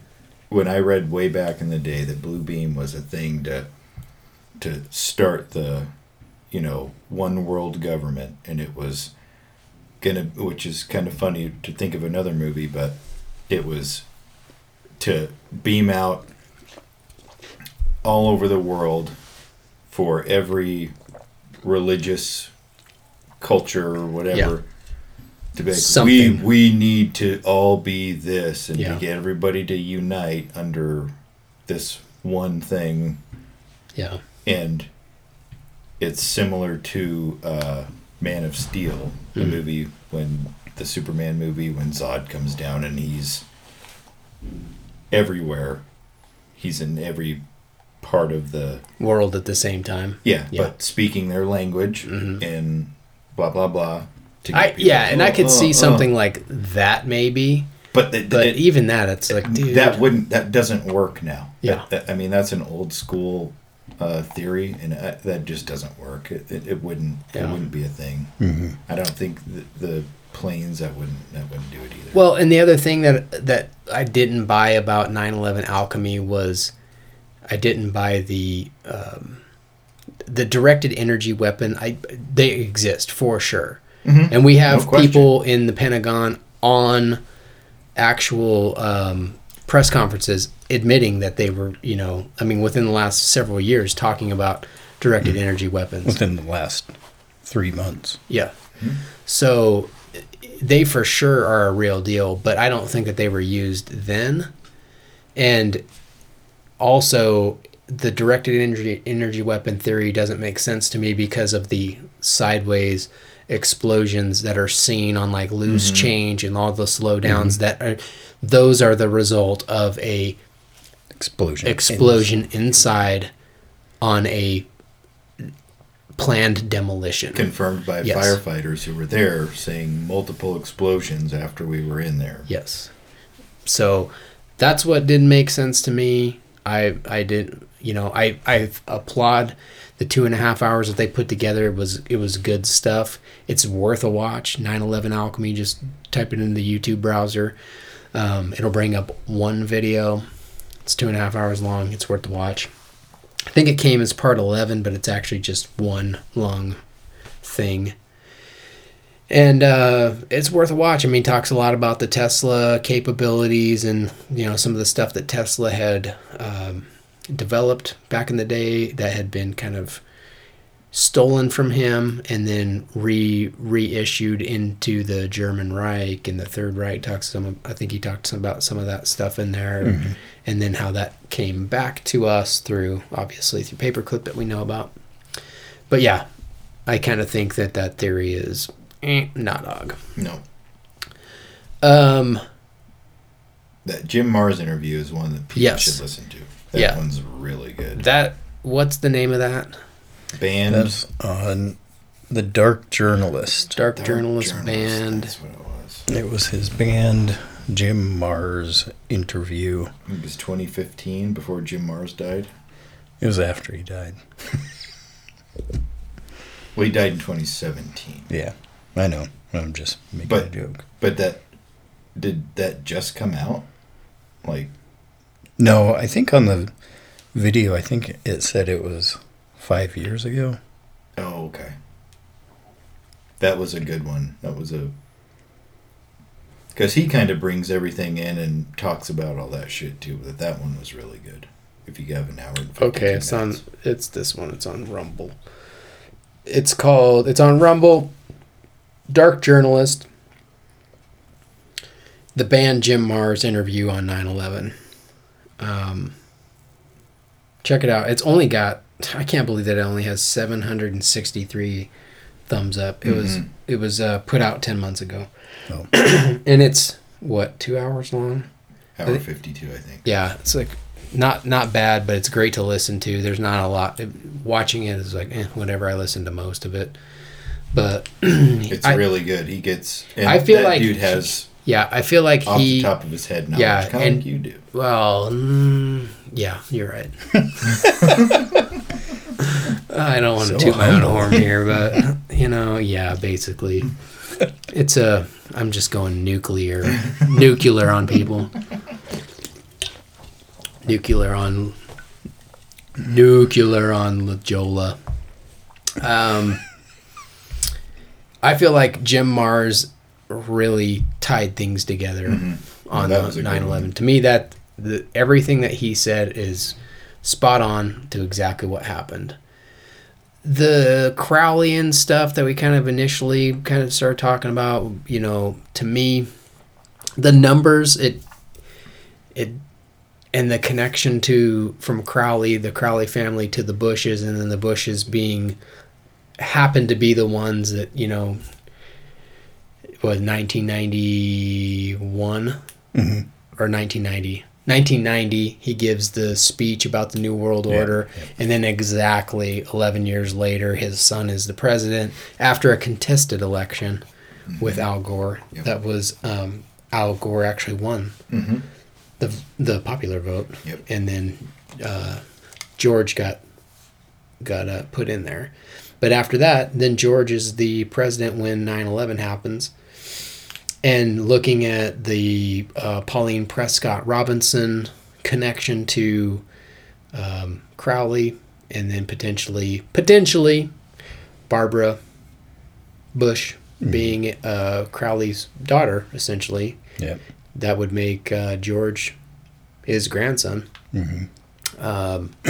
when I read way back in the day that blue beam was a thing to, to start the, you know, one world government, and it was gonna, which is kind of funny to think of another movie, but it was to beam out all over the world for every religious culture or whatever. To be like, Something. we we need to all be this and Yeah. to get everybody to unite under this one thing yeah, and it's similar to uh, Man of Steel, the Mhm. movie when the Superman movie when Zod comes down and he's everywhere. He's in every part of the world at the same time. yeah, Yeah. but speaking their language Mhm. and blah blah blah. To get I people- yeah, and I could oh, see oh. something like that maybe, but the, but it- even that, it's like, dude, that wouldn't that doesn't work now. Yeah. That- I mean that's an old school uh, theory, and uh, that just doesn't work. It, it, it wouldn't it wouldn't be a thing. Mm-hmm. I don't think the, the planes that wouldn't that wouldn't do it either. Well, and the other thing that that I didn't buy about 9/11 alchemy was I didn't buy the um, the directed energy weapon. I they exist for sure, Mhm. and we have No people in the Pentagon on actual um, press conferences admitting that they were, you know, I mean, within the last several years, talking about directed energy weapons. Within the last three months. Yeah. So they for sure are a real deal, but I don't think that they were used then. And also the directed energy energy weapon theory doesn't make sense to me because of the sideways explosions that are seen on like loose mm-hmm. change and all the slowdowns mm-hmm. that are those are the result of a Explosion. explosion inside on a planned demolition. Confirmed by Yes. firefighters who were there, saying multiple explosions after we were in there. Yes. So that's what didn't make sense to me. I I did you know I I applaud the two and a half hours that they put together. Was it was good stuff. It's worth a watch. 9/11 Alchemy. Just type it in the YouTube browser. Um, it'll bring up one video. It's two and a half hours long. It's worth the watch. I think it came as part 11, but it's actually just one long thing and uh, it's worth a watch. I mean, talks a lot about the Tesla capabilities and you know some of the stuff that Tesla had um, developed back in the day that had been kind of stolen from him and then re reissued into the German Reich and the Third Reich. Talks some. I think he talked some about some of that stuff in there, and then how that came back to us through obviously through paperclip that we know about. But yeah, I kind of think that that theory is eh, not dog. No. Um, That Jim Marrs interview is one that people Yes. should listen to. That Yeah. one's really good. that what's the name of that? Band That's on the Dark Journalist. Dark, Dark Journalist, Journalist, Band. That's what it was. It was his banned Jim Marrs interview. It was 2015 before Jim Marrs died. It was after he died. Well, he died in 2017. Yeah, I know. I'm just making But- a joke. But that did that just come out? Like No, I think on the video, I think it said it was five years ago. oh okay. That was a good one. That was a because he kind of brings everything in and talks about all that shit too. But that one was really good. If you have an hour and Okay, it's on. It's this one. It's on Rumble. It's called. It's on Rumble. Dark Journalist. The banned Jim Marrs interview on 9/11. Um, check it out. It's only got. I can't believe that it only has 763 thumbs up. It was. Mhm. It was uh, put out 10 months ago, Oh. and it's what two hours long. hour 52, I think. Yeah, it's like not not bad, but it's great to listen to. There's not a lot. Watching it is like eh, whatever. I listen to most of it, but It's I, really good. He gets. I feel like dude has yeah. I feel like off he the top of his head knowledge, yeah, kind of like you do. well, mm, yeah, you're right. I don't want to So toot my own horn here, but you know, yeah, basically, it's a. I'm just going nuclear, nuclear on people. Nuclear on. Nuclear on Lajola. Um, I feel like Jim Marrs really tied things together on Mm-hmm. was the 9/11. To me, that the everything that he said is spot on to exactly what happened. The Crowleyan stuff that we kind of initially kind of started talking about, you know, to me, the numbers it it and the connection to from Crowley, the Crowley family to the Bushes, and then the Bushes being happened to be the ones that you know was 1991 or 1990 1990 he gives the speech about the new world order and then exactly 11 years later his son is the president after a contested election with al gore. That was um, al gore actually won Mhm. the the popular vote. Yep. and then uh, george got got uh, put in there. But after that then george is the president when 9-11 happens and looking at the uh, Pauline Prescott Robinson connection to um, Crowley, and then potentially potentially Barbara Bush being uh, Crowley's daughter, essentially, Yeah. that would make uh, George his grandson. Um,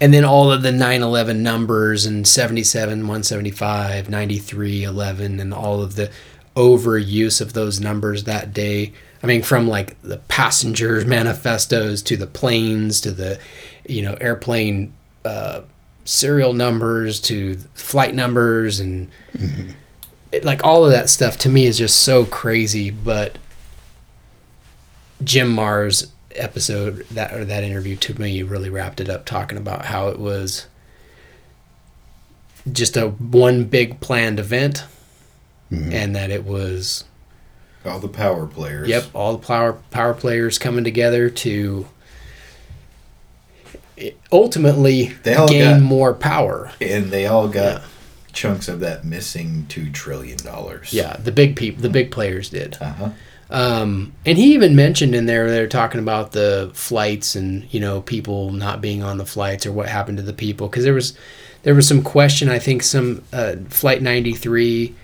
and then all of the 9-11 numbers and 77 175 93 11 and all of the overuse of those numbers that day i mean from like the passengers manifestos to the planes to the you know airplane uh, serial numbers to flight numbers and it, like all of that stuff to me is just so crazy. But Jim Marrs episode that or that interview to me really wrapped it up, talking about how it was just a one big planned event, and that it was All the power players. Yep, all the power power players coming together to ultimately They all gain got- more power. And they all got chunks of that missing two trillion dollars. Yeah, the big people, the big players did. Uh huh. Um, and he even mentioned in there they're talking about the flights and you know people not being on the flights or what happened to the people because there was there was some question I think some uh, flight 93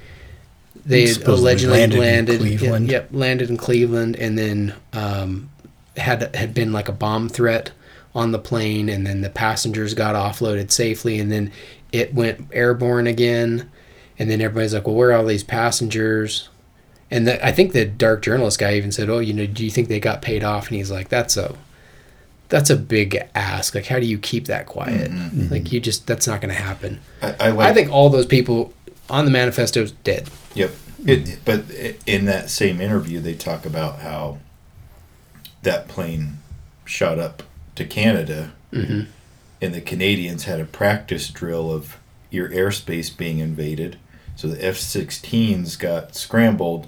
they Supposedly allegedly landed landed, in Cleveland. yep landed in Cleveland and then um, had had been like a bomb threat on the plane and then the passengers got offloaded safely and then it went airborne again and then everybody's like well where are all these passengers and the, I think the dark journalist guy even said, "Oh, you know, do you think they got paid off?" And he's like, "That's a, that's a big ask. Like, how do you keep that quiet? Like, you just that's not going to happen." I, I, like, I think all those people on the manifesto's dead. Yep. It, but in that same interview, they talk about how that plane shot up to Canada, Mhm. and the Canadians had a practice drill of your airspace being invaded. So the F-16s got scrambled,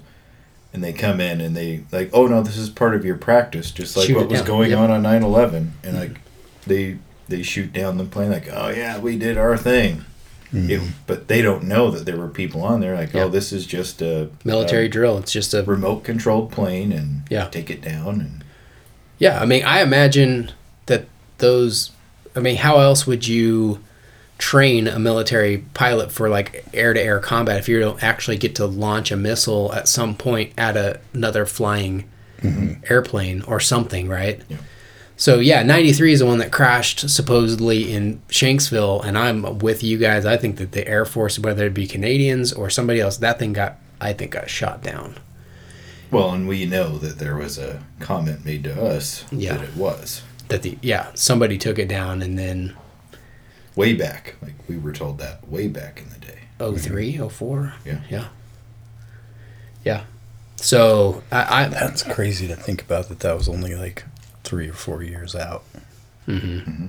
and they come in and they like, oh no, this is part of your practice, just like Shoot what was down. going Yep. on on 9/11, and like they they shoot down the plane like, oh yeah, we did our thing. It, hmm. but they don't know that there were people on there. Like, oh, Yeah. oh, this is just a Military a drill. It's just a remote controlled plane, and Yeah. take it down. And Yeah, I mean, I imagine that those. I mean, how else would you train a military pilot for like air to air combat if you don't actually get to launch a missile at some point at a, another flying mm-hmm. airplane or something, right? Yeah. So yeah, 93 is the one that crashed supposedly in Shanksville, and I'm with you guys. I think that the Air Force, whether it be Canadians or somebody else, that thing got, I think, got shot down. well, and we know that there was a comment made to us Yeah. that it was That the yeah, somebody took it down, and then way back. Like we were told that way back in the day. 03, 04. Yeah. Yeah. Yeah. So I, I That's crazy to think about that that was only like three or four years out. Mm-hmm. Mm-hmm.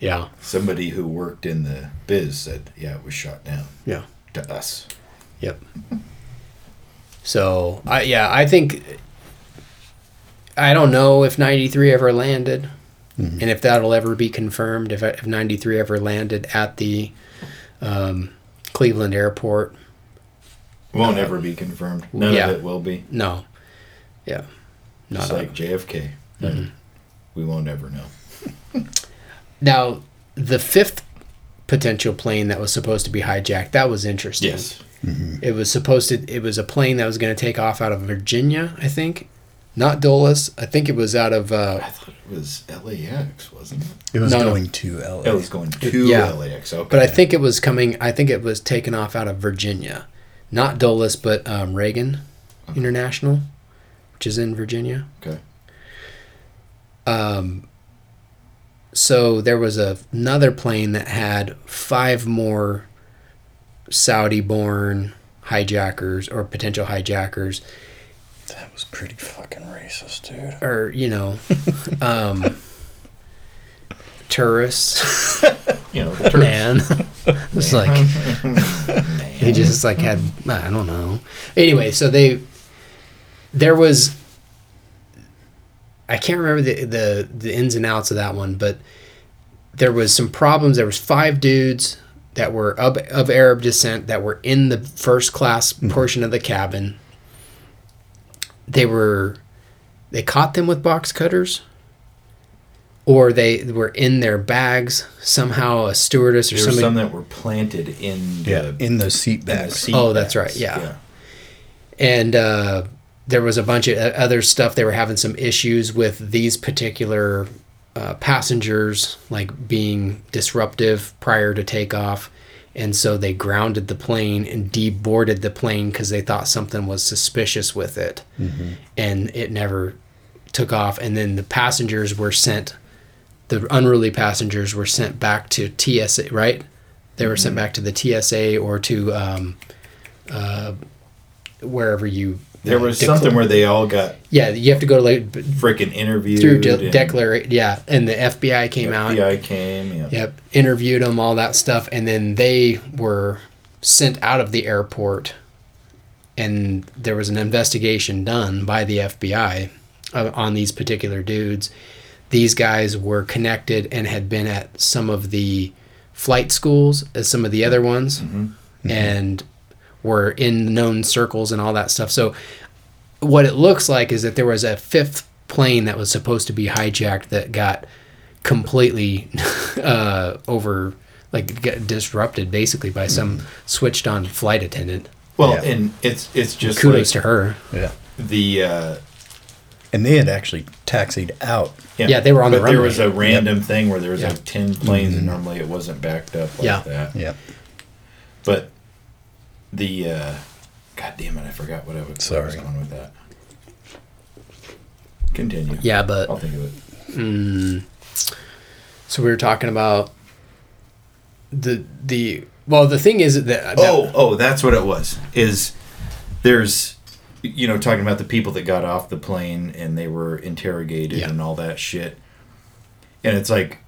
yeah. Somebody who worked in the biz said, "Yeah, it was shot down." Yeah. To us. Yep. So I yeah, I think I don't know if 93 ever landed mm-hmm. and if that'll ever be confirmed if if 93 ever landed at the um, Cleveland airport. Won't ever be confirmed. None Yeah. of it will be. No. Yeah. Not Just a- like JFK. Mhm. We won't ever know. Now, the fifth potential plane that was supposed to be hijacked, that was interesting. Yes. It was supposed to. It was a plane that was going to take off out of Virginia, I think, not Dulles. I think it was out of. Uh, I thought it was LAX, wasn't it? It was No, no. going to LA. It was going to Yeah. LAX. Okay. but I think it was coming. I think it was taken off out of Virginia, not Dulles, but um, Reagan International, which is in Virginia. Okay. Um, so there was a, another plane that had five more Saudi-born hijackers or potential hijackers, That was pretty fucking racist, dude. or you know, um, tourists. You know, Man, it's like he just like had I don't know. Anyway, so they there was I can't remember the the the ins and outs of that one, but there was some problems. There was five dudes that were of, of Arab descent that were in the first class portion of the cabin. They were they caught them with box cutters or they were in their bags somehow a stewardess or There were somebody some that were planted in the, Yeah, in the seat in the seat Oh, that's bags. right, yeah. and uh, there was a bunch of other stuff. They were having some issues with these particular uh, passengers, like being disruptive prior to takeoff, and so they grounded the plane and deboarded the plane because they thought something was suspicious with it, and it never took off. And then the passengers were sent. The unruly passengers were sent back to TSA, right? They were sent back to the TSA or to um, uh, wherever you. There uh, was decla- something where they all got Yeah, you have to go to like freaking interviewed. through de- declaration. Yeah, and the FBI came out. FBI came. Yeah. Yep, interviewed them, all that stuff, and then they were sent out of the airport, and there was an investigation done by the FBI uh, on these particular dudes. These guys were connected and had been at some of the flight schools as some of the other ones, and were in known circles and all that stuff. So, what it looks like is that there was a fifth plane that was supposed to be hijacked that got completely uh, over like got disrupted basically by some switched on flight attendant Well, Yeah. and it's it's just kudos like to her Yeah. the uh, And they had actually taxied out. Yeah, they were on the but there was a random thing where there was Yeah. like ten planes, Mm-hmm. and normally it wasn't backed up like Yeah. that. Yeah. But the uh, God damn it, I forgot what I was, what was Sorry. going with that. Continue. yeah but I'll think of it. mm, so we were talking about the the well the thing is that, that Oh, oh, that's what it was. Is there's you know talking about the people that got off the plane and they were interrogated Yeah. and all that shit. And it's like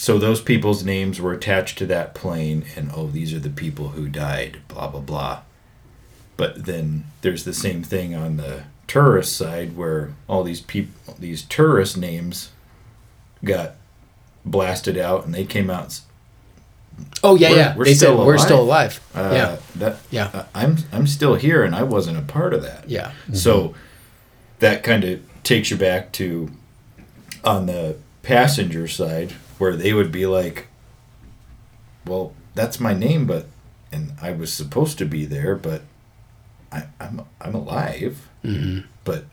so those people's names were attached to that plane and oh these are the people who died, blah blah blah. But then there's the same thing on the tourist side where all these people these tourist names got blasted out and they came out oh yeah we're- yeah we're they said still we're still alive." alive uh, yeah that Yeah. uh, I'm I'm still here and I wasn't a part of that. yeah So that kind of takes you back to on the passenger side where they would be like, "Well, that's my name, but and I was supposed to be there, but I, I'm I'm alive." Mhm. But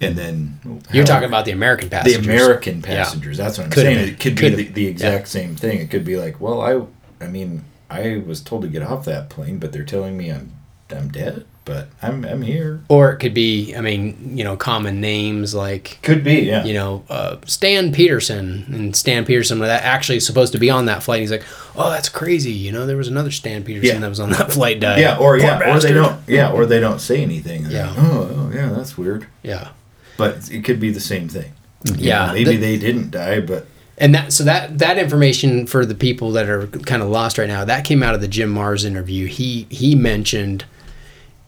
and then you're talking about the american passengers. the passengers American Yeah. passengers. That's what I'm Could've saying. It could Could've be the, the exact same thing. It could be like, well, I, I mean, I was told to get off that plane, but they're telling me I'm, I'm dead, but I'm, I'm here. or it could be i mean you know common names like Could be, yeah. you know, uh, Stan Peterson and Stan Peterson that actually is supposed to be on that flight. He's like, oh, that's crazy. You know, there was another Stan Peterson Yeah. that was on that flight. Died. yeah, or Poor yeah, or they don't, yeah, or they don't say anything. They're Yeah. like, oh, oh, yeah, that's weird. Yeah, But it could be the same thing. Yeah, know, maybe the- they didn't die, but and that so that that information for the people that are kind of lost right now that came out of the Jim Marrs interview. He he mentioned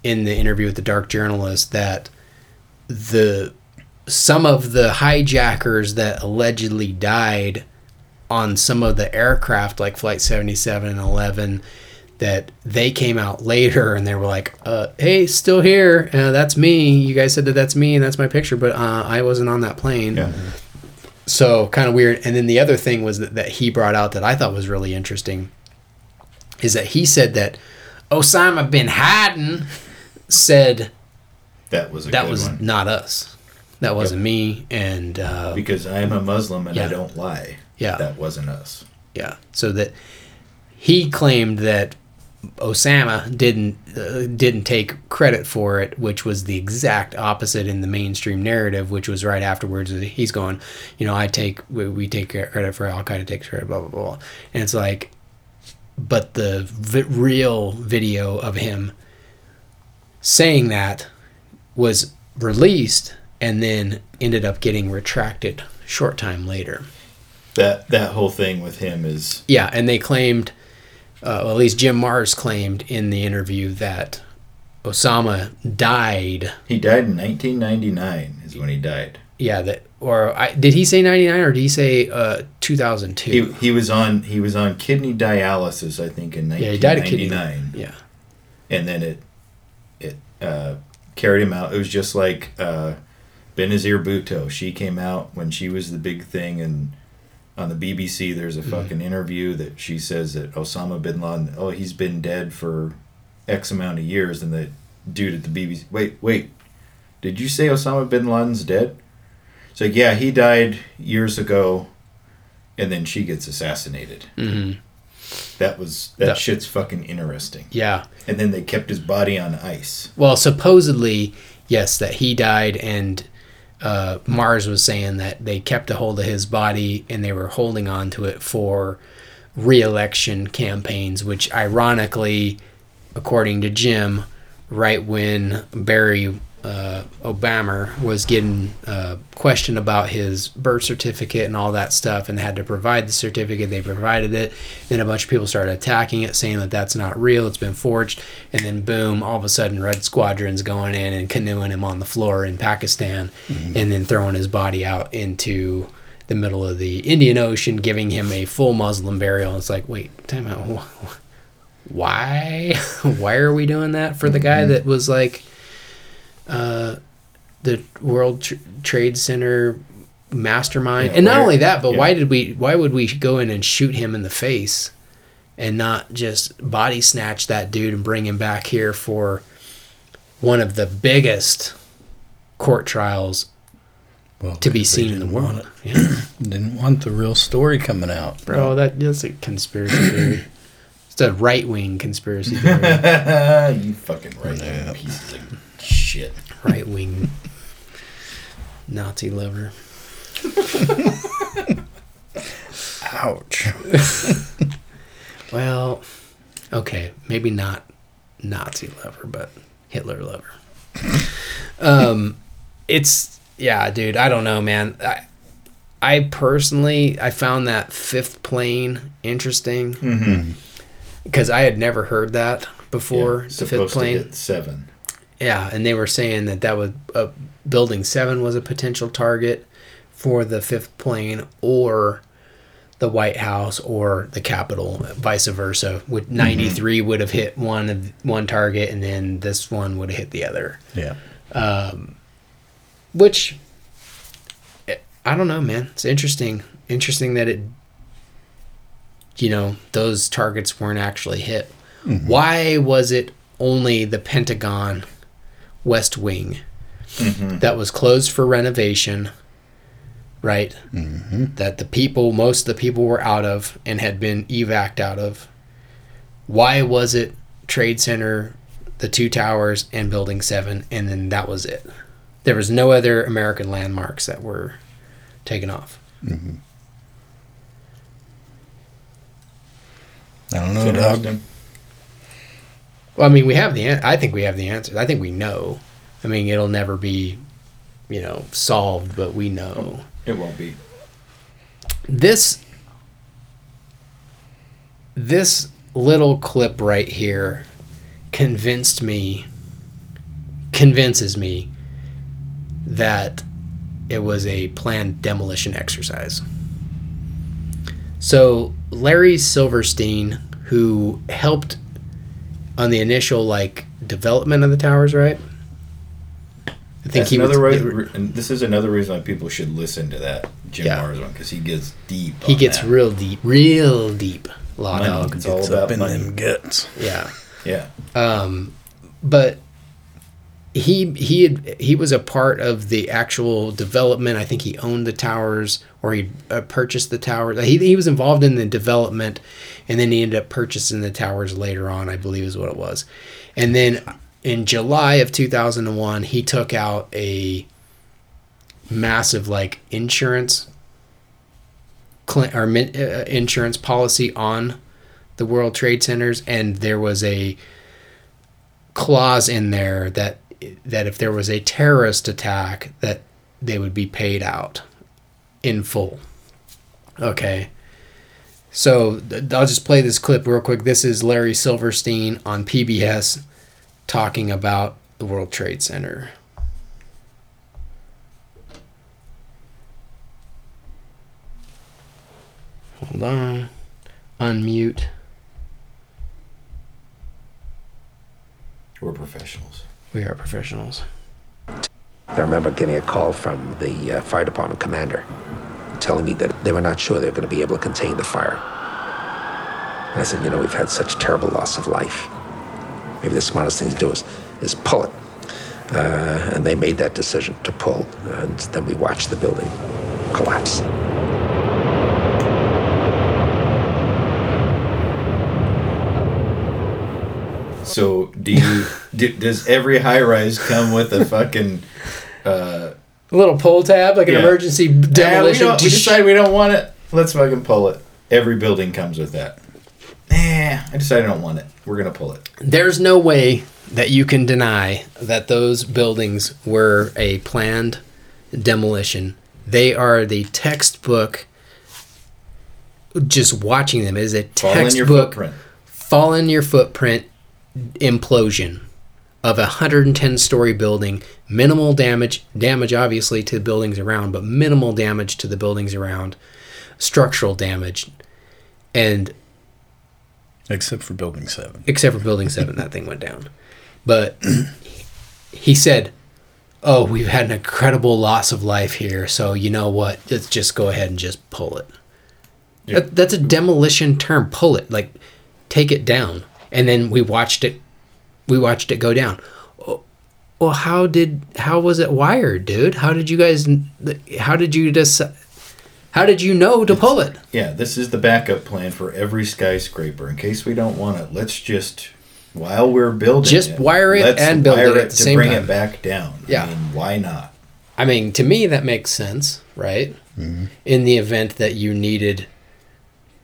in the interview with the Dark Journalist that the some of the hijackers that allegedly died on some of the aircraft like flight 77 and 11 that they came out later and they were like uh, hey still here. Uh, that's me. You guys said that that's me and that's my picture but uh, i wasn't on that plane. Yeah, so kind of weird. And then the other thing was that, that he brought out that i thought was really interesting is that he said that osama bin laden said that was a that was one. not us that wasn't me and uh, because I am a Muslim and Yeah. I don't lie. Yeah. that wasn't us. Yeah. So that he claimed that Osama didn't uh, didn't take credit for it, which was the exact opposite in the mainstream narrative, which was right afterwards. He's going, you know, I take we, we take credit for Al Qaeda takes credit, blah blah blah, and it's like, but the vi- real video of him saying that was released and then ended up getting retracted short time later. That that whole thing with him is Yeah, and they claimed, uh, well, at least Jim Marrs claimed in the interview that Osama died. he died in 1999 is when he died. Yeah, that or I, did he say ninety nine or did he say uh, two thousand He, he was on he was on kidney dialysis I think in 1999. Yeah, he died of kidney. 1999 Yeah, and then it uh, carried him out. It was just like uh, Benazir Bhutto. She came out when she was the big thing, and on the BBC, there's a Mm-hmm. fucking interview that she says that Osama bin Laden, oh, he's been dead for X amount of years, and the dude at the BBC, wait, wait, did you say Osama bin Laden's dead? It's like, yeah, he died years ago, and then she gets assassinated. Mhm. That was that That- shit's fucking interesting. yeah. And then they kept his body on ice. Well, supposedly, yes, that he died, and uh, Marrs was saying that they kept a hold of his body and they were holding on to it for re-election campaigns, which ironically according to Jim, right when Barry uh, Obama was getting uh, questioned about his birth certificate and all that stuff and had to provide the certificate. They provided it. Then a bunch of people started attacking it, saying that that's not real, it's been forged. And then, boom, all of a sudden, Red Squadron's going in and canoeing him on the floor in Pakistan and then throwing his body out into the middle of the Indian Ocean, giving him a full Muslim burial. It's like, wait, time out. Why? Why are we doing that for the guy that was like uh, the World Tr- Trade Center mastermind? Yeah, and not where- only that, but yeah. why did we? Why would we go in and shoot him in the face and not just body snatch that dude and bring him back here for one of the biggest court trials Well, to be seen in the didn't want world? Yeah. Didn't want the real story coming out, Bro, that, that's a conspiracy theory. It's a right wing conspiracy theory. you fucking right Yeah. pieces of shit. right wing Nazi lover. Ouch. Well, okay, maybe not Nazi lover, but Hitler lover. um, it's yeah, dude. I don't know, man. I, I personally, I found that fifth plane interesting because I had never heard that before. Yeah, the fifth plane. seven. Yeah, and they were saying that that was uh, building seven was a potential target for the fifth plane, or the White House, or the Capitol, vice versa. Would ninety three would have hit one of one target, and then this one would have hit the other. Yeah. Which eh, I don't know, man. It's interesting. Interesting that it, you know, those targets weren't actually hit. Why was it only the Pentagon West Wing that was closed for renovation? Right. Mm-hmm. That the people, most of the people were out of and had been evac out of. Why was it Trade Center, the two towers, and Building Seven, and then that was it? There was no other American landmarks that were taken off. I don't know, dog. Well, I mean, we have the. An- I think we have the answers. I think we know. I mean, it'll never be, you know, solved, but we know. It won't be. This. This little clip right here convinced me. Convinces me that it was a planned demolition exercise. So Larry Silverstein, who helped on the initial like development of the towers, right? I That's he another was- way, and this is another reason why people should listen to that Jim Yeah. Marrs one because he gets deep. He on gets that. real deep, real deep. Law Money. dog. It's all about up in money. them guts. Yeah. Yeah, Um, but he he had, he was a part of the actual development. I think he owned the towers or he uh, purchased the towers. He he was involved in the development, and then he ended up purchasing the towers later on. I believe is what it was, and then in July of two thousand and one, he took out a massive like insurance cl- or min- uh, insurance policy on the World Trade Centers, and there was a clause in there that that if there was a terrorist attack, that they would be paid out in full. Okay. So I'll just play this clip real quick. This is Larry Silverstein on PBS talking about the World Trade Center. Hold on. Unmute. we're professionals. We are professionals. I remember getting a call from the uh, fire department commander telling me that they were not sure they were going to be able to contain the fire. And I said, you know, we've had such terrible loss of life. Maybe the smartest thing to do is, is pull it. Uh, and they made that decision to pull, and then we watched the building collapse. So do you? do, does every high rise come with a fucking? Uh, A little pull tab, like an Yeah. emergency yeah, we, demolition. we decide we don't want it. Let's fucking pull it. Every building comes with that. Nah, I decided I don't want it. We're gonna pull it. There's no way that you can deny that those buildings were a planned demolition. They are the textbook. Just watching them is a textbook. Fall in your footprint. fall in your footprint implosion of a 110 story building minimal damage damage obviously to the buildings around but minimal damage to the buildings around structural damage and Except for Building 7. except for building 7 that thing went down but he said oh we've had an incredible loss of life here so you know what let's just go ahead and just pull it Yeah. that, that's a demolition term pull it like take it down and then we watched it we watched it go down well how did how was it wired dude how did you guys how did you just how did you know to pull it Yeah, this is the backup plan for every skyscraper. In case we don't want it, let's just while we're building Just it, wire it and build wire it the to bring time. it back down. Yeah. I mean, why not? I mean, to me, that makes sense, right? Mm-hmm. In the event that you needed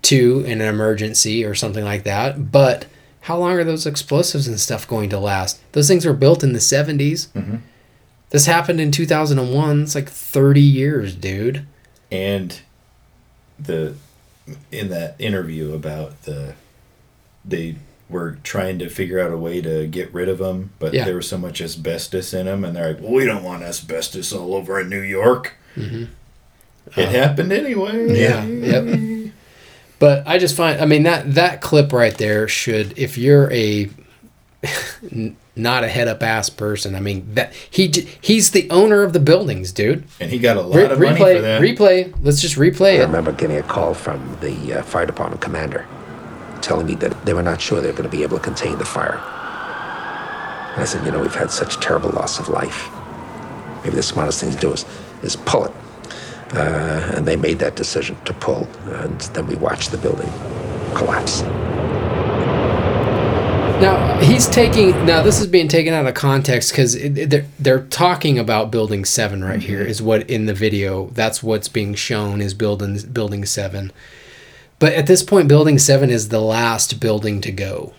to in an emergency or something like that. But how long are those explosives and stuff going to last? Those things were built in the 70s. Mhm. This happened in 2001. It's like 30 years, dude. And the in that interview about the they were trying to figure out a way to get rid of them, but Yeah. there was so much asbestos in them, and they're like, "Well, we don't want asbestos all over in New York." Mhm. It happened anyway. Yeah. Yep. But I just find, I mean, that that clip right there should, if you're a not a head up ass person, I mean that he he's the owner of the buildings, dude. And he got a lot Re- of money replay, for that. replay. Let's just replay I it. I remember getting a call from the uh, fire department commander telling me that they were not sure they were going to be able to contain the fire. And I said, you know, we've had such terrible loss of life. Maybe the smartest thing to do is, is pull it. Uh, and they made that decision to pull. And then we watched the building collapse. Now he's taking. Now this is being taken out of context because they're they're talking about building seven right here. Is what in the video. That's what's being shown is building building seven. But at this point, building seven is the last building to go.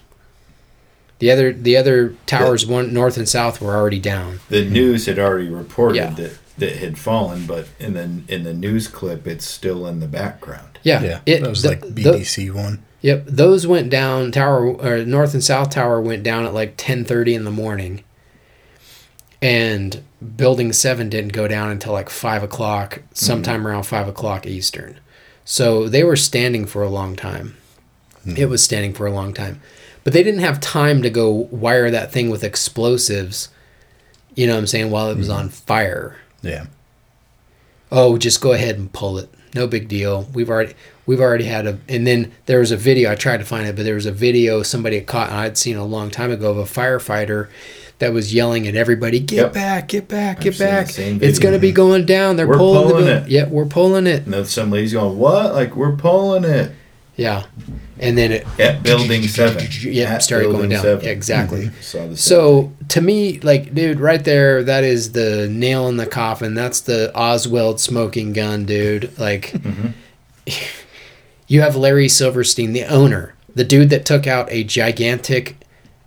The other the other towers, one north and south, were already down. the news had already reported Yeah. that that had fallen, but in the in the news clip, it's still in the background. Yeah, Yeah. it- that was the- like the- BBC one. Yep, those went down. Tower or North and South Tower went down at like ten thirty in the morning, and Building Seven didn't go down until like five o'clock, sometime mm. around five o'clock Eastern. So they were standing for a long time. Hmm. It was standing for a long time, but they didn't have time to go wire that thing with explosives. You know what I'm saying? While it was hmm. on fire Yeah. oh just go ahead and pull it. No big deal. We've already we've already had a and then there was a video i tried to find it but there was a video somebody had caught and i'd seen a long time ago of a firefighter that was yelling at everybody get Yep. back get back get I've back. it's going to be going down. They're We're pulling, pulling the, it. yeah we're pulling it. And then some lady's going, "What? Like we're pulling it. Yeah and then it at Building Seven. yeah started going down seven. Exactly mm-hmm. same So to me, like, dude, right there, that is the nail in the coffin. That's the Oswald smoking gun, dude. Like, mm-hmm. you have Larry Silverstein, the owner, the dude that took out a gigantic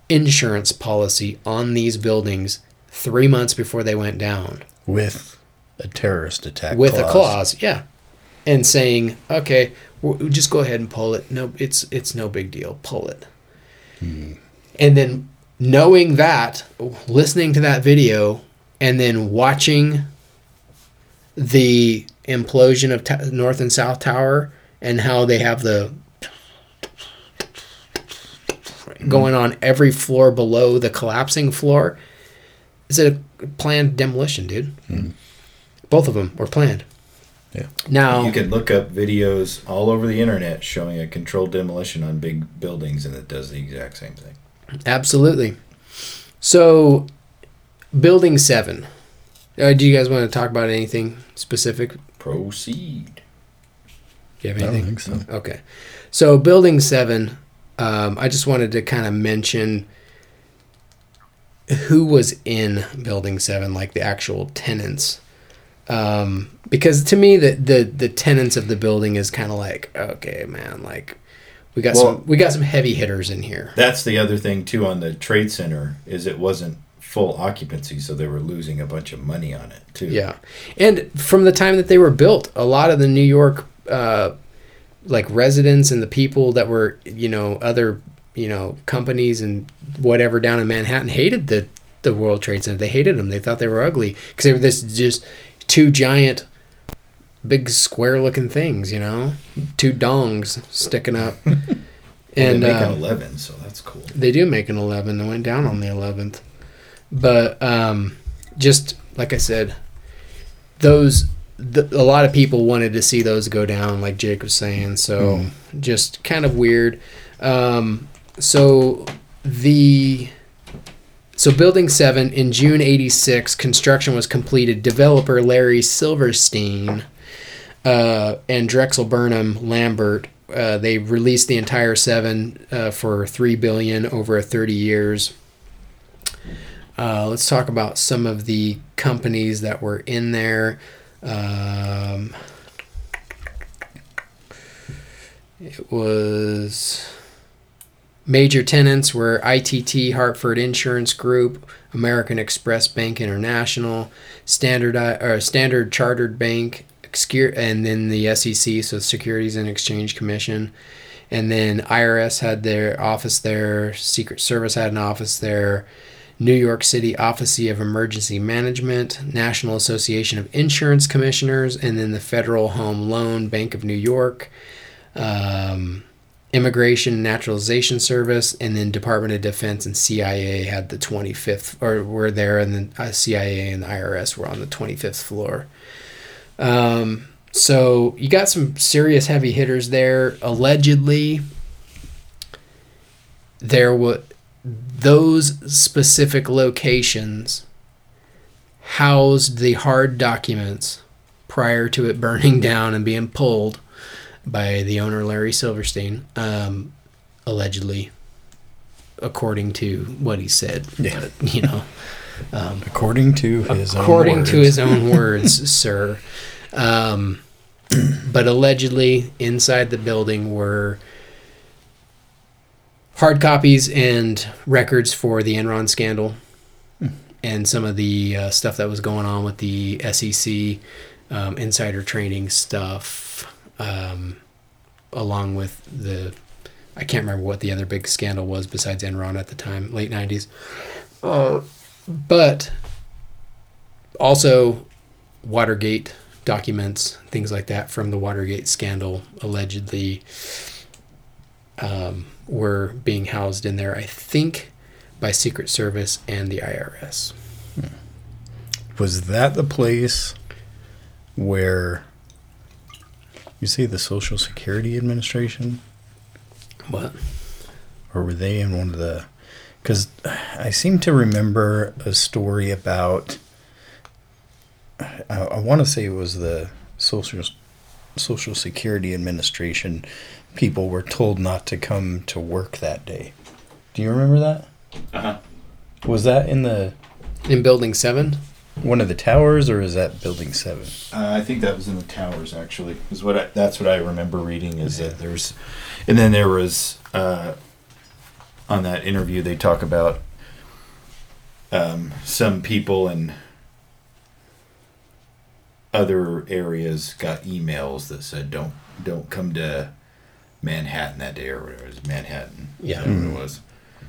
insurance policy on these buildings three months before they went down With a terrorist attack. with a clause, yeah, and saying, okay, w- just go ahead and pull it. No, it's it's no big deal. Pull it. Hmm. And then knowing that, listening to that video, and then watching the implosion of ta- North and South Tower and how they have the hmm. going on every floor below the collapsing floor. Is it a planned demolition, dude? Hmm. Both of them were planned. Yeah. Now You can look up videos all over the internet showing a controlled demolition on big buildings, and it does the exact same thing. Absolutely. So, building seven. Uh, do you guys want to talk about anything specific? Proceed. Do you have anything? I don't think so. Okay. So, building seven, um, I just wanted to kind of mention who was in building seven, like the actual tenants. Um, because to me, the, the, the tenants of the building is kind of like, okay, man, like, we got Well- some we got some heavy hitters in here. That's the other thing too on the trade center is it wasn't full occupancy, so they were losing a bunch of money on it too. Yeah, and from the time that they were built, a lot of the New York, uh, like residents and the people that were, you know, other, you know, companies and whatever down in Manhattan hated the the World Trade Center. They hated them. They thought they were ugly because they were this just two giant, big square looking things. You know, two dongs sticking up. and and they make uh, an eleven, so that's cool. they do make an 11. They went down on the 11th. But um, just like I said, those th- a lot of people wanted to see those go down, like Jake was saying. So just kind of weird. Um, so the so building seven in June '86, construction was completed. Developer Larry Silverstein uh, and Drexel Burnham Lambert. Uh, they released the entire seven uh, for three billion over 30 years. Uh, let's talk about some of the companies that were in there. Um, it was major tenants were ITT Hartford Insurance Group, American Express Bank International, Standard or Standard Chartered Bank, and then the SEC, so Securities and Exchange Commission. And then IRS had their office there, Secret Service had an office there, New York City Office of Emergency Management, National Association of Insurance Commissioners, and then the Federal Home Loan Bank of New York, um, Immigration and Naturalization Service, and then Department of Defense and CIA had the 25th, or were there, and then uh, CIA and the IRS were on the 25th floor. Um, so you got some serious heavy hitters there. Allegedly, there were those specific locations housed the hard documents prior to it burning down and being pulled by the owner Larry Silverstein, um, allegedly, according to what he said. Yeah. But, you know, um, According to his own according to words. his own words, sir. Um, but allegedly, inside the building were hard copies and records for the Enron scandal and some of the uh, stuff that was going on with the SEC um, insider trading stuff, um, along with the I can't remember what the other big scandal was besides Enron at the time, late '90s. Uh, but also Watergate documents, things like that from the Watergate scandal allegedly um, were being housed in there, I think, by Secret Service and the IRS. Was that the place where you say the Social Security Administration? What? Or were they in one of the. Because I seem to remember a story about. I, I want to say it was the Social Social Security Administration. People were told not to come to work that day. Do you remember that? Uh huh. Was that in the In Building 7? One of the towers, or is that Building Seven? Uh, I think that was in the towers. Actually, is what I, that's what I remember reading. Is that there's, and then there was uh, on that interview they talk about um, some people in other areas got emails that said don't don't come to Manhattan that day or whatever it was Manhattan. Yeah. What it was.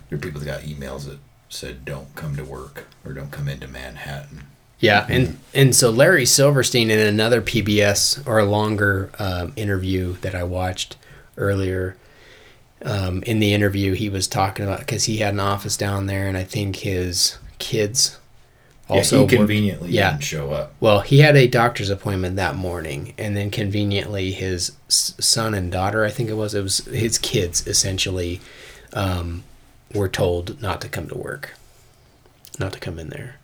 There were people that got emails that said don't come to work or don't come into Manhattan. Yeah, and and so Larry Silverstein in another PBS or a longer um, interview that I watched earlier. Um, in the interview, he was talking about because he had an office down there, and I think his kids Yeah, also he conveniently yeah. didn't show up. Well, he had a doctor's appointment that morning, and then conveniently his son and daughter, I think it was, it was his kids essentially, um, were told not to come to work, not to come in there.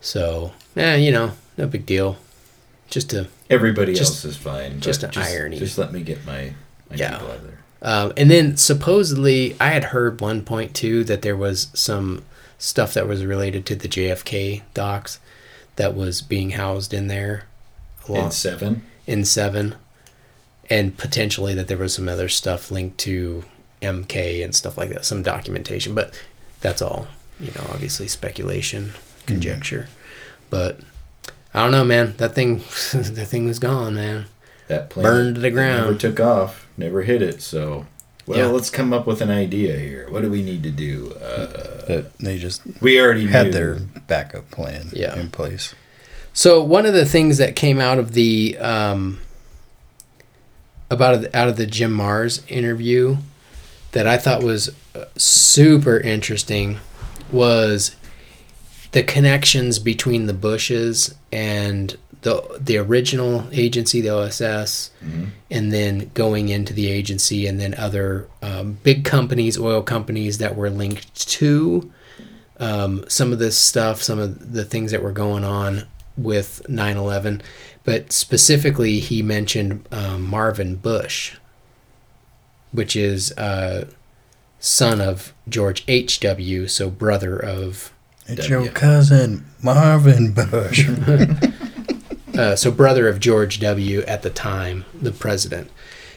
So, yeah, you know, no big deal. Just to Everybody just- else is fine. Just an irony. Just let me get my, my Yeah. people out of there. Um, and then supposedly, I had heard one point too that there was some stuff that was related to the JFK docs that was being housed in there. In seven? In seven. and potentially that there was some other stuff linked to MK and stuff like that, some documentation. But that's all, you know, obviously speculation, conjecture. But I don't know, man. That thing, that thing was gone, man. That plane Burned to the ground. Never took off. Never hit it. So, well, Yeah. let's come up with an idea here. What do we need to do? Uh, That they just we already had knew. their backup plan Yeah. in place. So one of the things that came out of the um, about out of the Jim Marrs interview that I thought was uh, super interesting was the connections between the Bushes and the the original agency, the OSS, and then going into the agency, and then other um, big companies, oil companies that were linked to um, some of this stuff, some of the things that were going on with 9 11. But specifically, he mentioned um, Marvin Bush, which is uh, son of George H.W., so brother of. It's your cousin Marvin Bush. uh, so brother of George W. at the time, the president.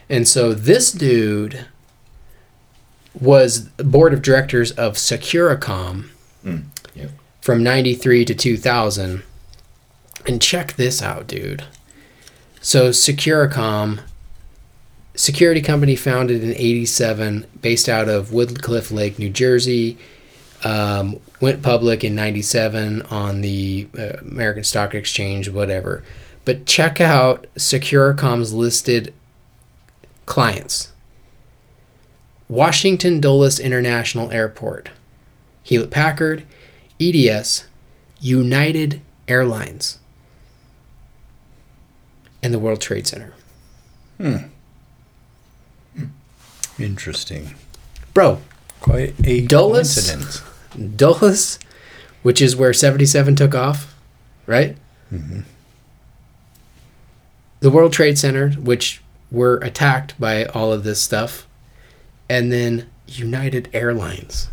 And so this dude was board of directors of Securacom Mm, yep. from 93 to 2000. And check this out, dude. So Securacom, security company founded in 87, based out of Woodcliff Lake, New Jersey. Um, went public in 97 on the uh, American Stock Exchange, whatever. But check out Securacom's listed clients Washington Dulles International Airport, Hewlett Packard, EDS, United Airlines, and the World Trade Center. Hmm. Interesting. Bro, Quite a Dulles, coincidence. Dulles, which is where 77 took off, right? Mm-hmm. The World Trade Center, which were attacked by all of this stuff, and then United Airlines.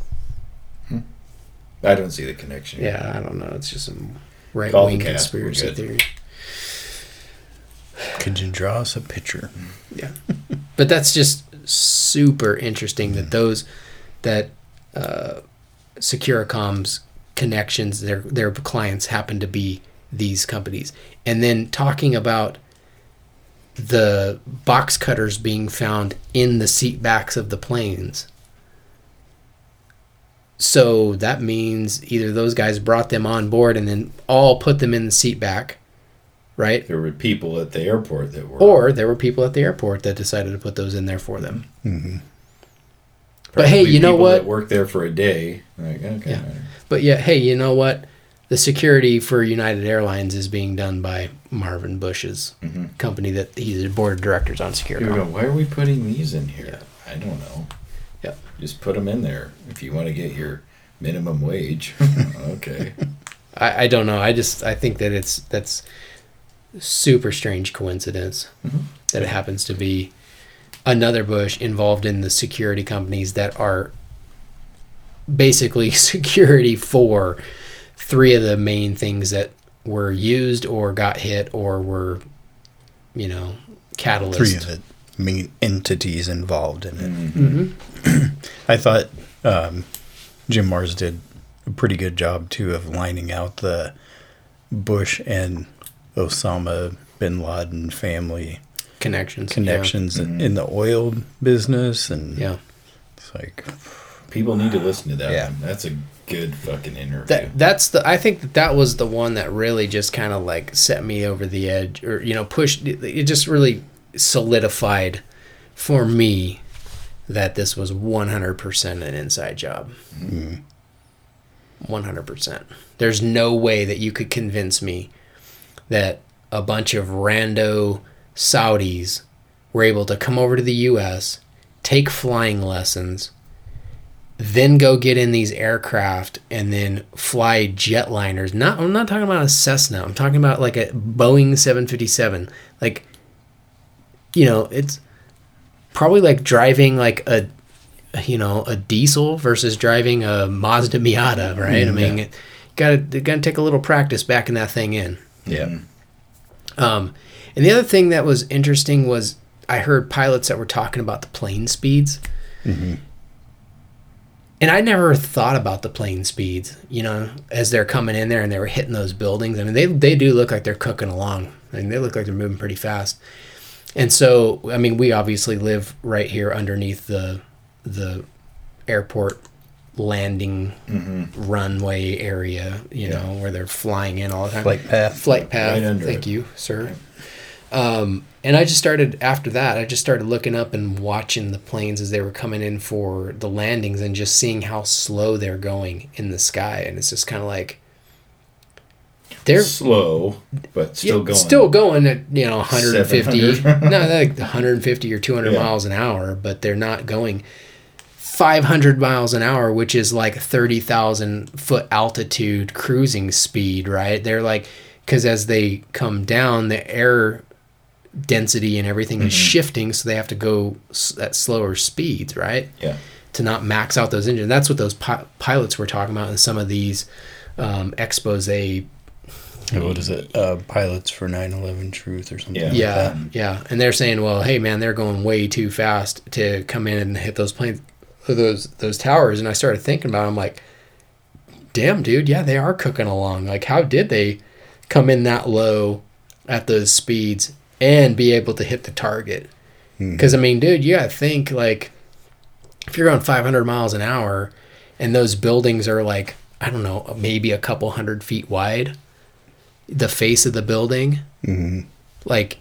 I don't see the connection. Yeah, I don't know. It's just some right Call the wing conspiracy theory. Could you draw us a picture? Yeah. but that's just super interesting that those that uh, Securacom's connections, their their clients happen to be these companies, and then talking about the box cutters being found in the seat backs of the planes. So that means either those guys brought them on board and then all put them in the seat back, right? There were people at the airport that were. Or there were people at the airport that decided to put those in there for them. Mm-hmm. But hey, you know what? That worked there for a day. Like, okay. Yeah. But yeah, hey, you know what? The security for United Airlines is being done by Marvin Bush's Mhm. company that he's a board of directors on security. Go, why are we putting these in here? Yeah. I don't know. Yeah. Just put them in there if you want to get your minimum wage. okay. I, I don't know. I just I think that it's that's super strange coincidence Mhm. that it happens to be another Bush involved in the security companies that are basically security for three of the main things that were used or got hit or were you know catalyst. Three of the main entities involved in it. Mm-hmm. I thought um, Jim Marrs did a pretty good job too of lining out the Bush and Osama bin Laden family connections. connections Mhm. in the oil business, and Yeah. it's like People need to listen to that Yeah. one. That's a good fucking interview. That that's the I think that that was the one that really just kind of like set me over the edge or you know pushed it it just really solidified for me that this was 100% an inside job. 100%. There's no way that you could convince me that a bunch of rando Saudis were able to come over to the US, take flying lessons, then go get in these aircraft and then fly jetliners. Not I'm not talking about a Cessna. I'm talking about like a Boeing 757. Like you know, it's probably like driving like a you know, a diesel versus driving a Mazda Miata, right? I mean, it, got to got to take a little practice backing that thing in. yeah, Um, and the other thing that was interesting was I heard pilots that were talking about the plane speeds. Mm-hmm. And I never thought about the plane speeds, you know, as they're coming in there and they were hitting those buildings. I mean, they they do look like they're cooking along. I mean, they look like they're moving pretty fast. And so, I mean, we obviously live right here underneath the the airport landing mm-hmm. runway area, you know, where they're flying in all the time. Flight path. Flight path. Right Thank it. you, sir. Um, and I just started after that. I just started looking up and watching the planes as they were coming in for the landings, and just seeing how slow they're going in the sky. And it's just kind of like they're slow, but still yeah, going. still going at you know 150 no like 150 or 200 Yeah. miles an hour but they're not going 500 miles an hour which is like 30,000 foot altitude cruising speed right they're like because as they come down the air density and everything is shifting so they have to go s- at slower speeds right Yeah. to not max out those engines that's what those pi- pilots were talking about in some of these um, expose What is it? Uh, Pilots for 9/11 Truth or something. Yeah. like Yeah, that. yeah, and they're saying, well, hey man, they're going way too fast to come in and hit those planes, those those towers. And I started thinking about, it, I'm like, damn, dude, yeah, they are cooking along. Like, how did they come in that low at those speeds and be able to hit the target? Hmm. Because I mean, dude, you gotta think like, if you're going 500 miles an hour, and those buildings are like, I don't know, maybe a couple hundred feet wide, the face of the building mm-hmm. like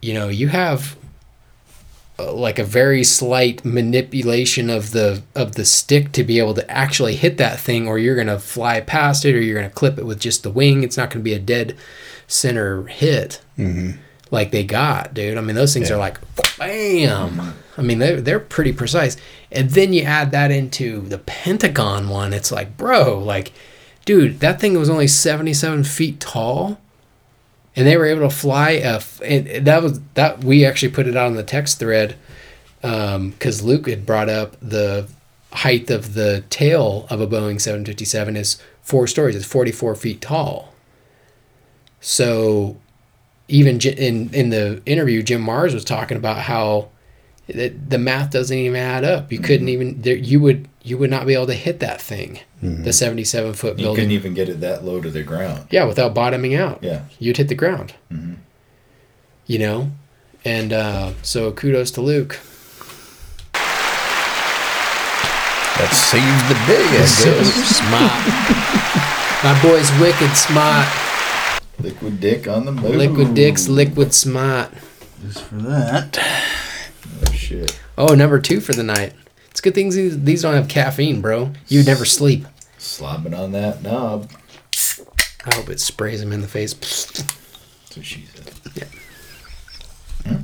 you know you have uh, like a very slight manipulation of the of the stick to be able to actually hit that thing or you're going to fly past it or you're going to clip it with just the wing. It's not going to be a dead center hit mm-hmm. Like they got dude. I mean those things are like bam. I mean they're, they're pretty precise. And then you add that into the pentagon one. It's like bro like dude that thing was only 77 feet tall and they were able to fly a and that was that we actually put it out on the text thread um, because luke had brought up the height of the tail of a boeing 757 is four stories. It's 44 feet tall. So even in in the interview Jim Marrs was talking about how the, the math doesn't even add up you couldn't mm-hmm. even there, you would you would not be able to hit that thing mm-hmm. the 77 foot building. You couldn't even get it that low to the ground. yeah, without bottoming out. Yeah. You'd hit the ground. Mm-hmm. You know? And uh, so kudos to Luke. That saved the day, I So smart. My boy's wicked smart. Liquid dick on the move. Liquid dicks, liquid smart. Just for that. Oh, shit. Oh, number two for the night. It's good things these, these don't have caffeine, bro. You would never sleep. Slobbing on that knob. I hope it sprays him in the face. That's what she said. Yeah.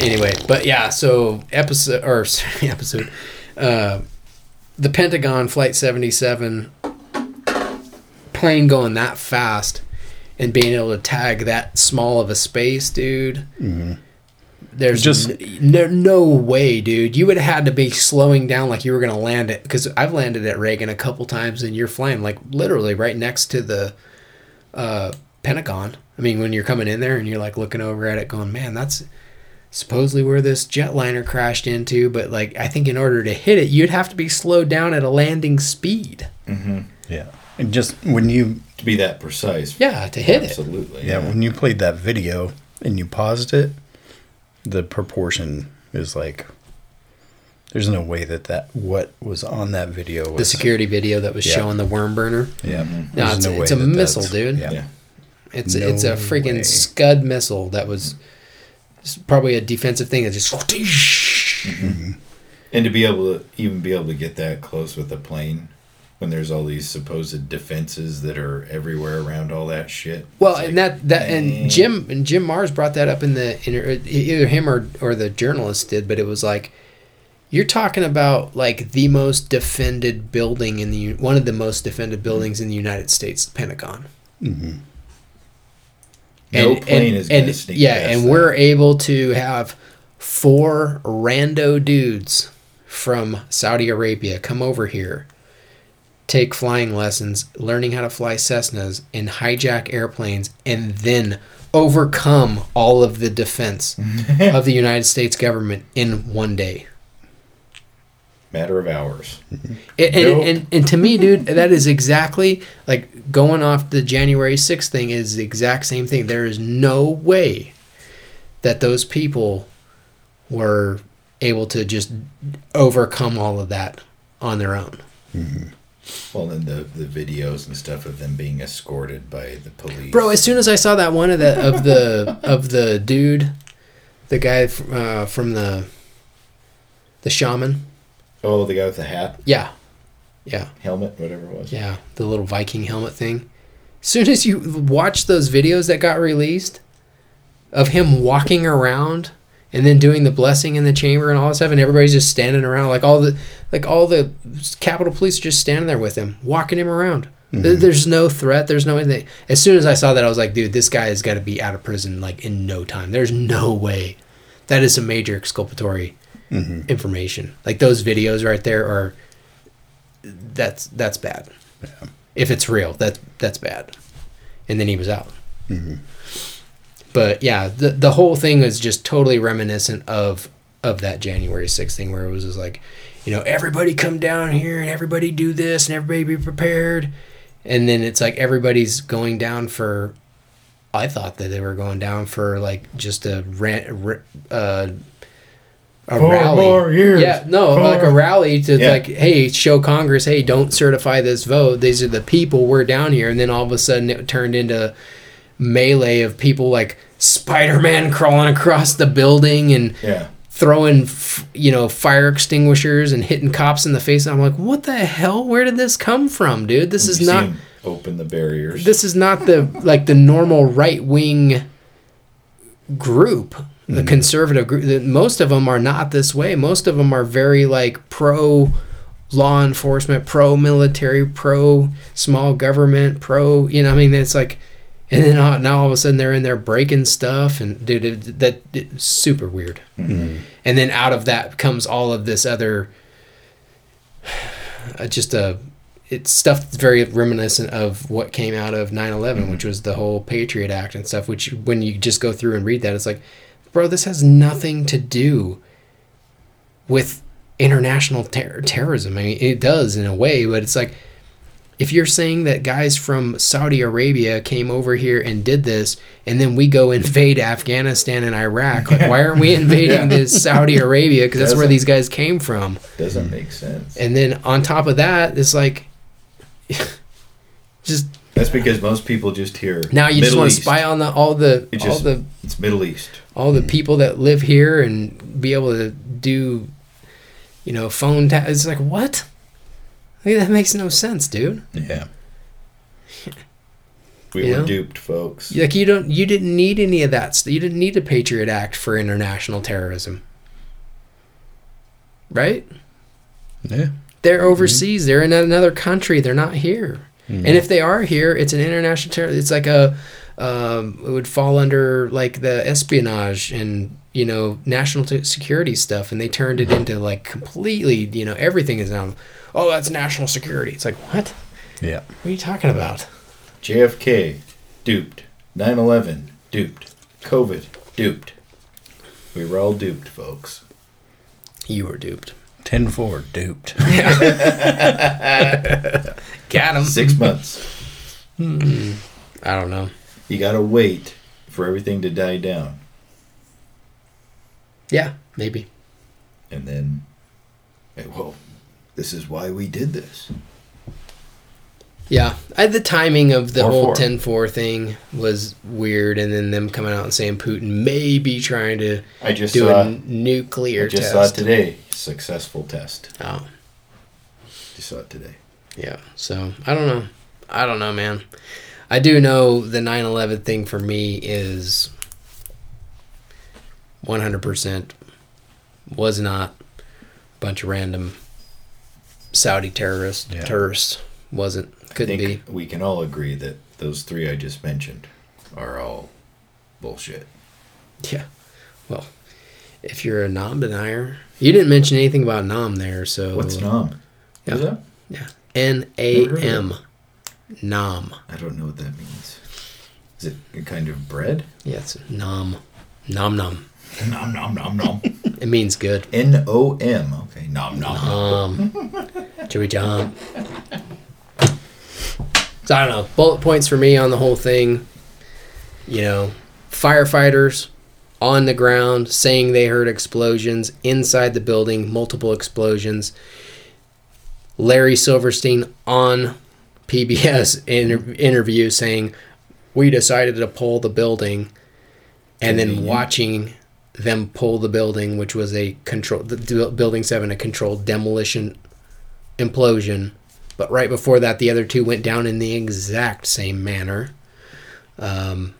anyway, but yeah, so episode or sorry, episode, uh, the Pentagon Flight Seventy Seven plane going that fast and being able to tag that small of a space, dude. There's Just- just no, no way, dude. You would have had to be slowing down like you were gonna land it because I've landed at Reagan a couple times and you're flying like literally right next to the uh, Pentagon. I mean, when you're coming in there and you're like looking over at it, going, "Man, that's supposedly where this jetliner crashed into." But like, I think in order to hit it, you'd have to be slowed down at a landing speed. Yeah. And just when you To be that precise. Yeah, to hit it. Absolutely. yeah, when you played that video and you paused it, the proportion is like there's no way that that what was on that video was The security video that was Yeah. showing the worm burner. Yeah. Mm-hmm. No, There's it's, no it's a that missile, dude. Yeah. Yeah. It's No it's a freaking way. Scud missile that was probably a defensive thing that just mm-hmm. And to be able to even be able to get that close with a plane when there's all these supposed defenses that are everywhere around all that shit. Well, It's and like, that that dang. and Jim and Jim Marrs brought that up in the inter, uh, either him or or the journalist did, but it was like you're talking about like the most defended building in the one of the most defended buildings in the United States, the Pentagon. Mm-hmm. No plane is gonna sneak yeah, past and that. we're able to have four rando dudes from Saudi Arabia come over here, take flying lessons, learning how to fly Cessnas and hijack airplanes, and then overcome all of the defense of the United States government in one day. Matter of hours. And, and, Nope. and, and to me, dude, that is exactly like going off the January 6th thing is the exact same thing. There is no way that those people were able to just overcome all of that on their own. Mm-hmm. Well, then the the videos and stuff of them being escorted by the police. Bro, as soon as I saw that one of the of the of the dude, the guy f- uh, from the the shaman, Oh, the guy with the hat, yeah, yeah, helmet, whatever it was. yeah, the little Viking helmet thing. As soon as you watch those videos that got released of him walking around and then doing the blessing in the chamber and all that stuff, and everybody's just standing around, like all the like all the Capitol Police are just standing there with him, walking him around. There- mm-hmm. There's no threat. There's no anything. As soon as I saw that, I was like, dude, this guy has got to be out of prison like in no time. There's no way. That is some major exculpatory mm-hmm. information. Like those videos right there are. That's that's bad. If it's real, that's that's bad. And then he was out. Mm-hmm. But yeah, the the whole thing was just totally reminiscent of of that January 6th thing where it was just like, you know, everybody come down here and everybody do this and everybody be prepared. And then it's like everybody's going down for I thought that they were going down for like just a rant, uh, a Four rally. more years. Yeah, no, Four- like a rally to Yeah. like, hey, show Congress, hey, don't certify this vote. These are the people. We're down here, and then all of a sudden it turned into melee of people like Spider-Man crawling across the building and Yeah. throwing, f- you know, fire extinguishers and hitting cops in the face. I'm like, what the hell? Where did this come from, dude? This is not. open the barriers. This is not the like the normal right wing group, the mm-hmm. conservative group. Most of them are not this way. Most of them are very like pro law enforcement, pro military, pro small government, pro. You know, I mean, it's like, and then all, now all of a sudden they're in there breaking stuff, and dude, it, that it's super weird. Mm-hmm. And then out of that comes all of this other, uh, just a it's stuff that's very reminiscent of what came out of 9-11 mm-hmm. which was the whole patriot act and stuff which when you just go through and read that it's like bro this has nothing to do with international ter- terrorism. I mean it does in a way but it's like if you're saying that guys from saudi arabia came over here and did this and then we go invade afghanistan and iraq like why aren't we invading this saudi arabia because that's where these guys came from Doesn't make sense. and then on top of that, it's like, just That's because most people just hear now you just want to East. spy on the all the It all the It's Middle East. all the people that live here and be able to do, you know, phone. Ta- it's like what? Like, that makes no sense, dude. Yeah. We You were know? duped, folks. Like you don't, you didn't need any of that. You didn't need a Patriot Act for international terrorism, right? Yeah. They're overseas. They're in another country. They're not here. And if they are here, it's an international terror. It's like a, um, it would fall under like the espionage and you know national security stuff. And they turned it into like completely, you know, everything is now. Oh, that's national security. It's like what? Yeah. What are you talking about? JFK, duped. 9 11, duped. COVID, duped. We were all duped, folks. You were duped. 10 4, duped. Got him. Six months. I don't know. You gotta wait for everything to die down. Yeah, maybe. And then, eh, well, this is why we did this. Yeah, I, the timing of the Or whole four. 10-4 thing was weird, and then them coming out and saying Putin may be trying to I just do saw, a nuclear I just test. saw it today. Successful test. Oh, Just saw it today. yeah. So I don't know. I don't know, man. I do know the 9/11 thing for me is 100% was not a bunch of random Saudi terrorist Yeah. Terrorists wasn't. Couldn't be. think we can all agree that those three I just mentioned are all bullshit. Yeah. Well, if you're a nom denier, you didn't mention anything about nom there, so What's Nam? Yeah. Is that? Yeah. N A M. Nom. I don't know what that means. Is it a kind of bread? Yeah, it's nom. Nom nom. Nom nom nom nom. It means good. N O M. Okay, nom nom. Um, Joey Jump. So I don't know. Bullet points for me on the whole thing. You know, firefighters on the ground saying they heard explosions inside the building, multiple explosions. Larry Silverstein on PBS inter- interview saying, "We decided to pull the building," and then watching them pull the building, which was a control the building seven, a controlled demolition implosion. But right before that, the other two went down in the exact same manner. Um,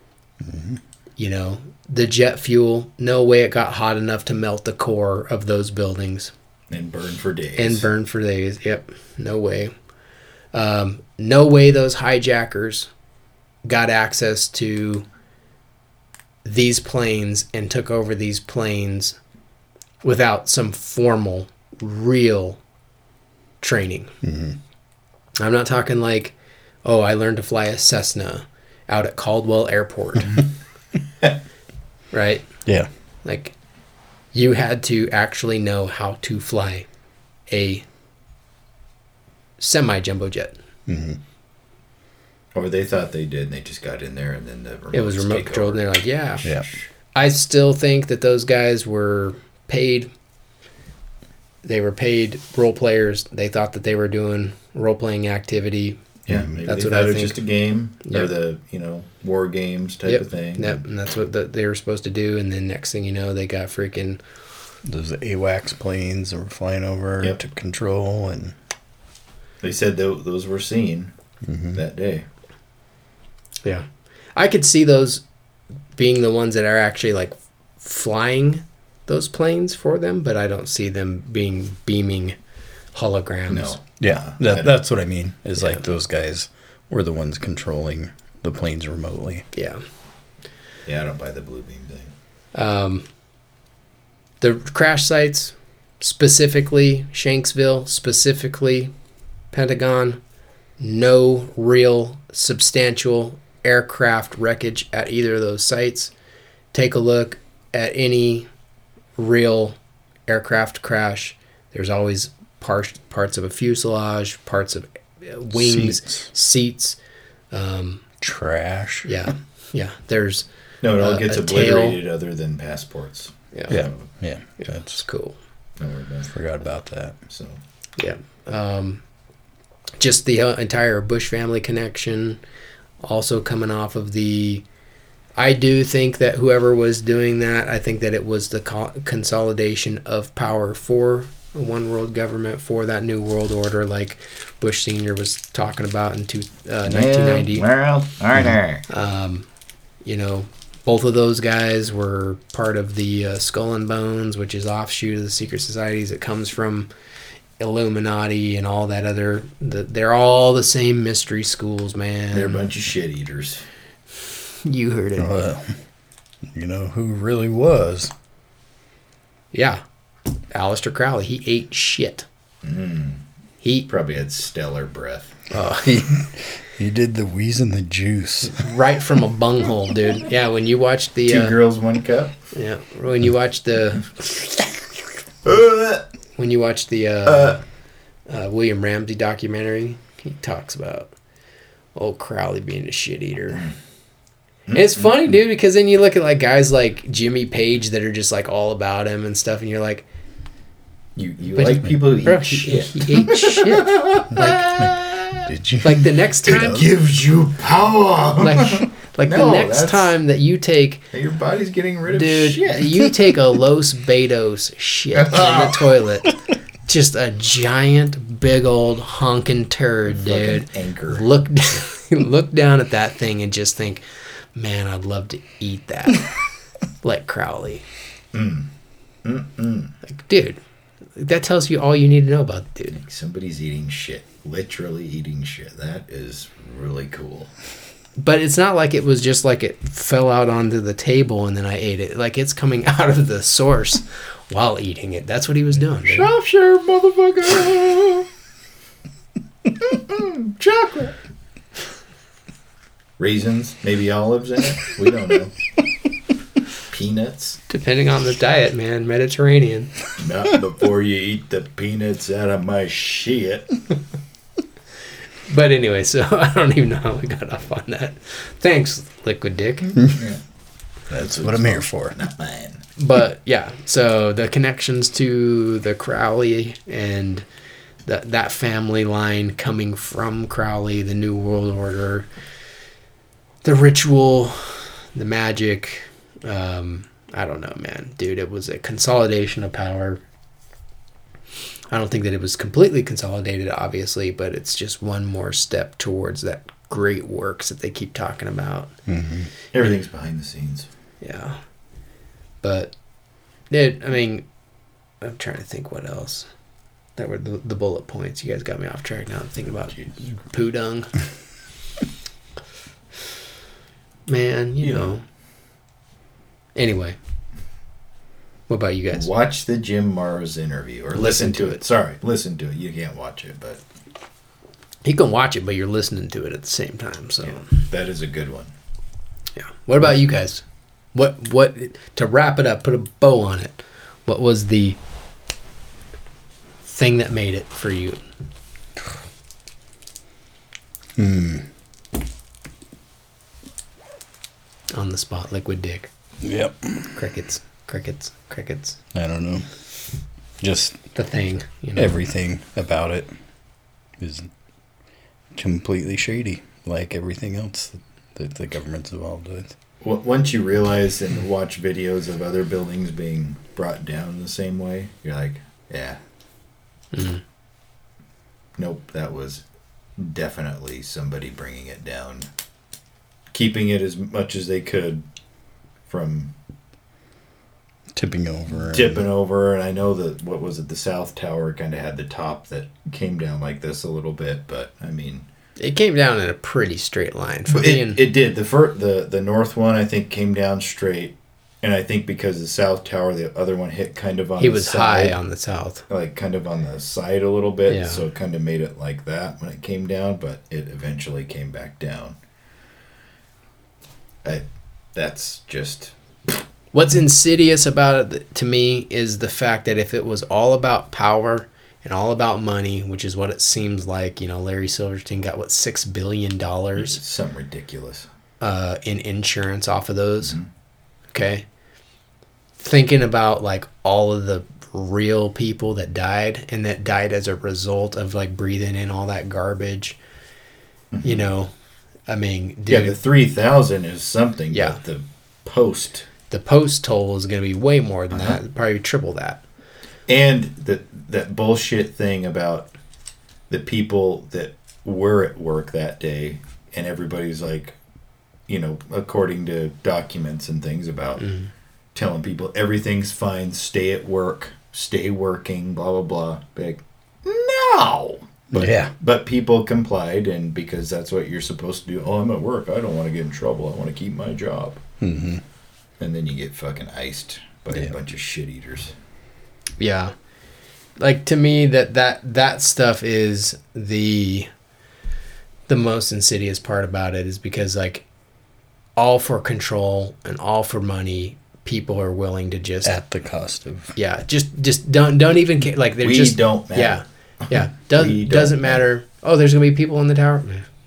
You know, the jet fuel, no way it got hot enough to melt the core of those buildings And burn for days. and burn for days. Yep, no way. Um, no way those hijackers got access to these planes and took over these planes without some formal, real training. Mm-hmm. I'm not talking like, oh, I learned to fly a Cessna out at Caldwell Airport. right? Yeah. Like, you had to actually know how to fly a semi jumbo jet. Mm-hmm. Or they thought they did, and they just got in there, and then the remotes It was remote take controlled, and they're like, yeah. Yeah. I still think that those guys were paid. They were paid role players. They thought that they were doing role playing activity. Yeah, maybe That's they what thought I it was think. just a game or Yep. the you know war games type yep. of thing. Yep. And that's what the, they were supposed to do. And then next thing you know, they got freaking Those AWACS planes that were flying over Yep. to control and They said tho- those were seen Mm-hmm. that day. Yeah. I could see those being the ones that are actually like flying those planes for them, but I don't see them being beaming holograms. No. yeah, that, that's what I mean. Is Yeah. like those guys were the ones controlling the planes remotely. Yeah. Yeah, I don't buy the blue beam thing. Um, the crash sites, specifically Shanksville, specifically Pentagon, no real substantial aircraft wreckage at either of those sites. Take a look at any real aircraft crash. There's always parts parts of a fuselage, parts of uh, wings, Seats. seats. Um, Trash. yeah, yeah. There's No, it all Uh, gets a tail. obliterated other than passports. yeah, Yeah. Yeah. yeah. It's That's cool. No, we're forgot about that. So Yeah. Um, just the uh, entire Bush family connection, also coming off of the. I do think that whoever was doing that, I think that it was the co- consolidation of power for a one world government, for that new world order, like Bush Sr. was talking about in two, uh, 1990 World order. um, you know, both of those guys were part of the uh, Skull and Bones, which is offshoot of the secret societies. It comes from Illuminati and all that other. The, they're all the same mystery schools, man. They're a bunch of shit eaters. you heard it. Well, you know who really was? Yeah, Aleister Crowley. He ate shit. He Probably had stellar breath. he, he did the wheeze and the juice. right from a bunghole, dude. Yeah, when you watch the Two uh, girls, one cup. yeah, when you watch the when you watch the uh, uh, William Ramsey documentary, he talks about old Crowley being a shit eater. And it's funny, dude, because then you look at like guys like Jimmy Page that are just like all about him and stuff, and you're like, You you But like he- people who bro, eat shit. he ate shit. Like, Did you? like the next time, gives you power. like, like the next time that you take Your body's getting rid of Dude, shit. you take a Los Betos shit in the toilet. Just a giant, big old honking turd, dude. Fucking anchor. Look, look down at that thing and just think, man, I'd love to eat that. like Crowley. Mm. Like, dude, that tells you all you need to know about the dude. Somebody's eating shit. Literally eating shit. That is really cool. But it's not like it was just like it fell out onto the table and then I ate it. Like it's coming out of the source while eating it. That's what he was doing. Dude. Shropshire, motherfucker. Chocolate. raisins, maybe olives in it. We don't know. Peanuts. Depending on the diet, man. Mediterranean. Not before you eat the peanuts out of my shit. But anyway, so I don't even know how we got off on that. Thanks, Liquid Dick. That's what I'm here for. Not mine. but yeah, so the connections to the Crowley and that that family line coming from Crowley, the New World Order, the ritual, the magic. Um, I don't know, man, dude. It was a consolidation of power. I don't think that it was completely consolidated, obviously, but it's just one more step towards that great works that they keep talking about. Mm-hmm. Everything's behind the scenes. Yeah. But, dude, I mean, I'm trying to think what else. That were the, the bullet points. You guys got me off track now. I'm thinking about poo dung. Man, you Yeah. know. Anyway. What about you guys? Watch the Jim Marrs interview or listen, to it. Sorry, listen to it. You can't watch it, but You can watch it, but you're listening to it at the same time. So, that is a good one. yeah. What about you guys? What, what, to wrap it up, put a bow on it, what was the thing that made it for you? Hmm. On the spot, liquid dick. Yep. Crickets, crickets, crickets. I don't know. Just The thing, you know. everything about it is completely shady, like everything else that the government's involved with. Once you realize and watch videos of other buildings being brought down the same way, you're like, yeah, Mhm. nope, that was definitely somebody bringing it down, keeping it as much as they could from Tipping over. and- tipping over. And I know that what was it, the South Tower kind of had the top that came down like this a little bit, but I mean, It came down in a pretty straight line. For But being, it, it did. The fir- the the north one I think came down straight, and I think because the south tower, the other one hit kind of on. he the was side, high on the south. like kind of on the side a little bit, Yeah. so it kind of made it like that when it came down, but it eventually came back down. I, that's just What's insidious about it to me is the fact that if it was all about power and all about money, which is what it seems like, you know, Larry Silverstein got what six billion dollars something ridiculous. uh, in insurance off of those. Okay, thinking about like all of the real people that died and that died as a result of like breathing in all that garbage. You know, I mean, dude, yeah, the three thousand is something. Yeah. but the post the post toll is going to be way more than Uh-huh. that, probably triple that. and that that bullshit thing about the people that were at work that day and everybody's like you know according to documents and things about Mm-hmm. telling people everything's fine stay at work stay working blah blah blah like no but Yeah. but people complied and because that's what you're supposed to do oh i'm at work i don't want to get in trouble i want to keep my job Mm-hmm. And then you get fucking iced by Yeah. a bunch of shit eaters Yeah. Like to me that that that stuff is the the most insidious part about it is because like all for control and all for money people are willing to just At the cost of. yeah just just don't don't even care like they're We just don't matter. yeah yeah does, We don't doesn't matter oh there's gonna be people in the tower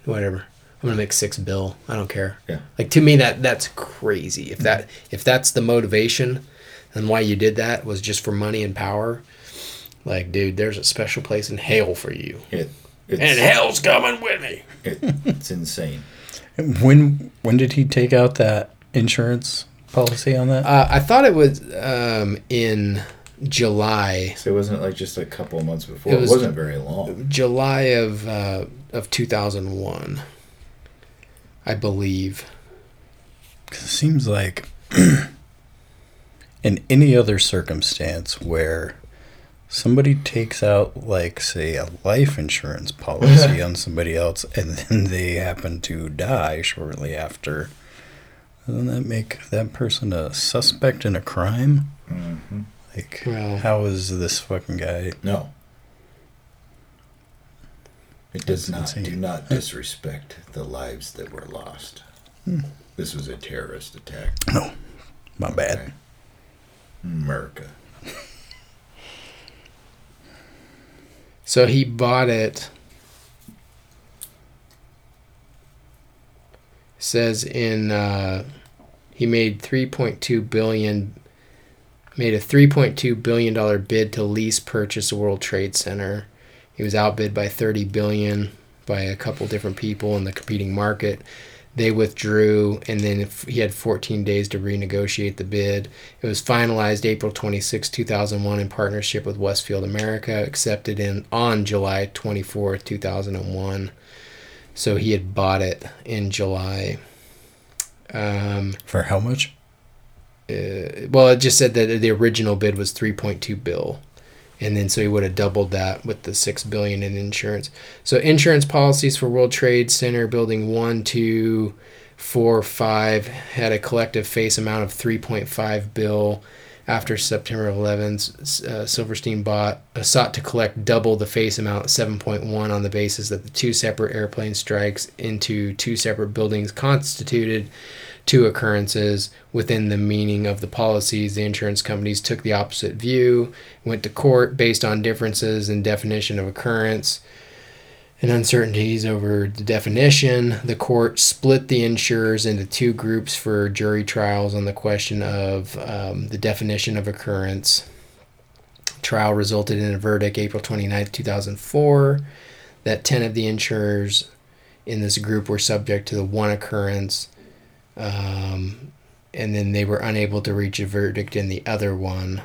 whatever i'm gonna make six bill i don't care Yeah. like to me that that's crazy if that if that's the motivation and why you did that was just for money and power like dude there's a special place in hell for you it, it's, and hell's coming with me It, it's insane. When when did he take out that insurance policy on that? uh, i thought it was um, in july So it wasn't like just a couple of months before. It It, was- was, not very long. july of uh, of 2001 i believe 'Cause it seems like in any other circumstance where somebody takes out, like, say, a life insurance policy on somebody else and then they happen to die shortly after, doesn't that make that person a suspect in a crime? hmm Like, Well- how is this fucking guy? No. It does not insane. do not disrespect the lives that were lost. Hmm. This was a terrorist attack. No, my bad. America. So he bought it. Says in uh, he made 3.2 billion made a 3.2 billion dollar bid to lease purchase the World Trade Center. He was outbid by 30 billion by a couple different people in the competing market. They withdrew, and then he had 14 days to renegotiate the bid. It was finalized April 26, 2001, in partnership with Westfield America, accepted in on July 24, 2001. So he had bought it in July. Um, For how much? uh, well, it just said that the original bid was 3.2 bill, and then so he would have doubled that with the six billion in insurance. So insurance policies for World Trade Center Building one, two, four, five had a collective face amount of 3.5 bill. After September 11th, uh, Silverstein bought uh, sought to collect double the face amount, 7.1, on the basis that the two separate airplane strikes into two separate buildings constituted two occurrences within the meaning of the policies. The insurance companies took the opposite view, went to court based on differences in definition of occurrence and uncertainties over the definition. The court split the insurers into two groups for jury trials on the question of um, the definition of occurrence. Trial resulted in a verdict April 29th, 2004, that 10 of the insurers in this group were subject to the one occurrence um, and then they were unable to reach a verdict in the other one.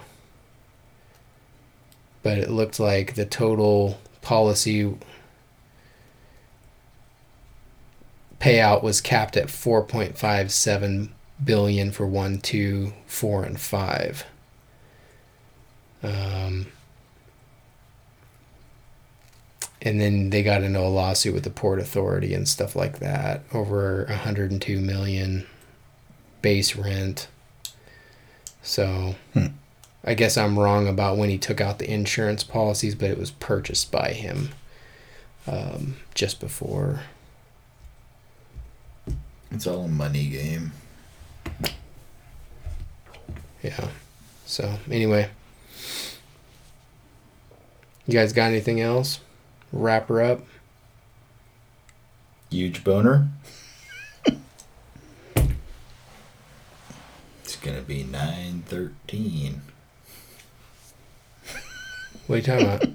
But it looked like the total policy payout was capped at 4.57 billion for one, two, four, and five. Um, and then they got into a lawsuit with the port authority and stuff like that over 102 million base rent. So i guess i'm wrong about when he took out the insurance policies but it was purchased by him um, just before. It's all a money game. yeah. So anyway. You guys got anything else wrap her up Huge boner. it's gonna be nine thirteen. what are you talking about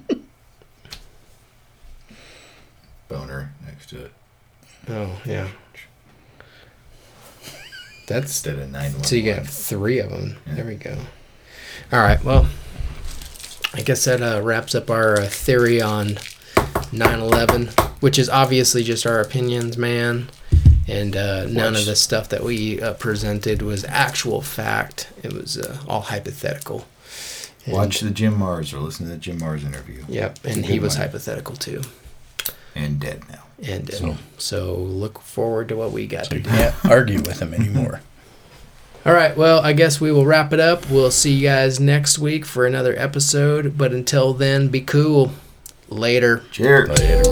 Boner next to it. oh yeah that's Instead of nine. So you got three of them. There we go. All right. Well, I guess that uh, wraps up our uh, theory on 9/11, which is obviously just our opinions, man. And uh, none of the stuff that we uh, presented was actual fact. It was uh, all hypothetical. And- Watch the Jim Marrs or listen to the Jim Marrs interview. Yep, and he was one. hypothetical too. and dead now. And uh, So- so look forward to what we got So to you do. can't argue with him anymore. All right, well, I guess we will wrap it up. We'll see you guys next week for another episode. But until then, be cool. Later. Cheers. Later.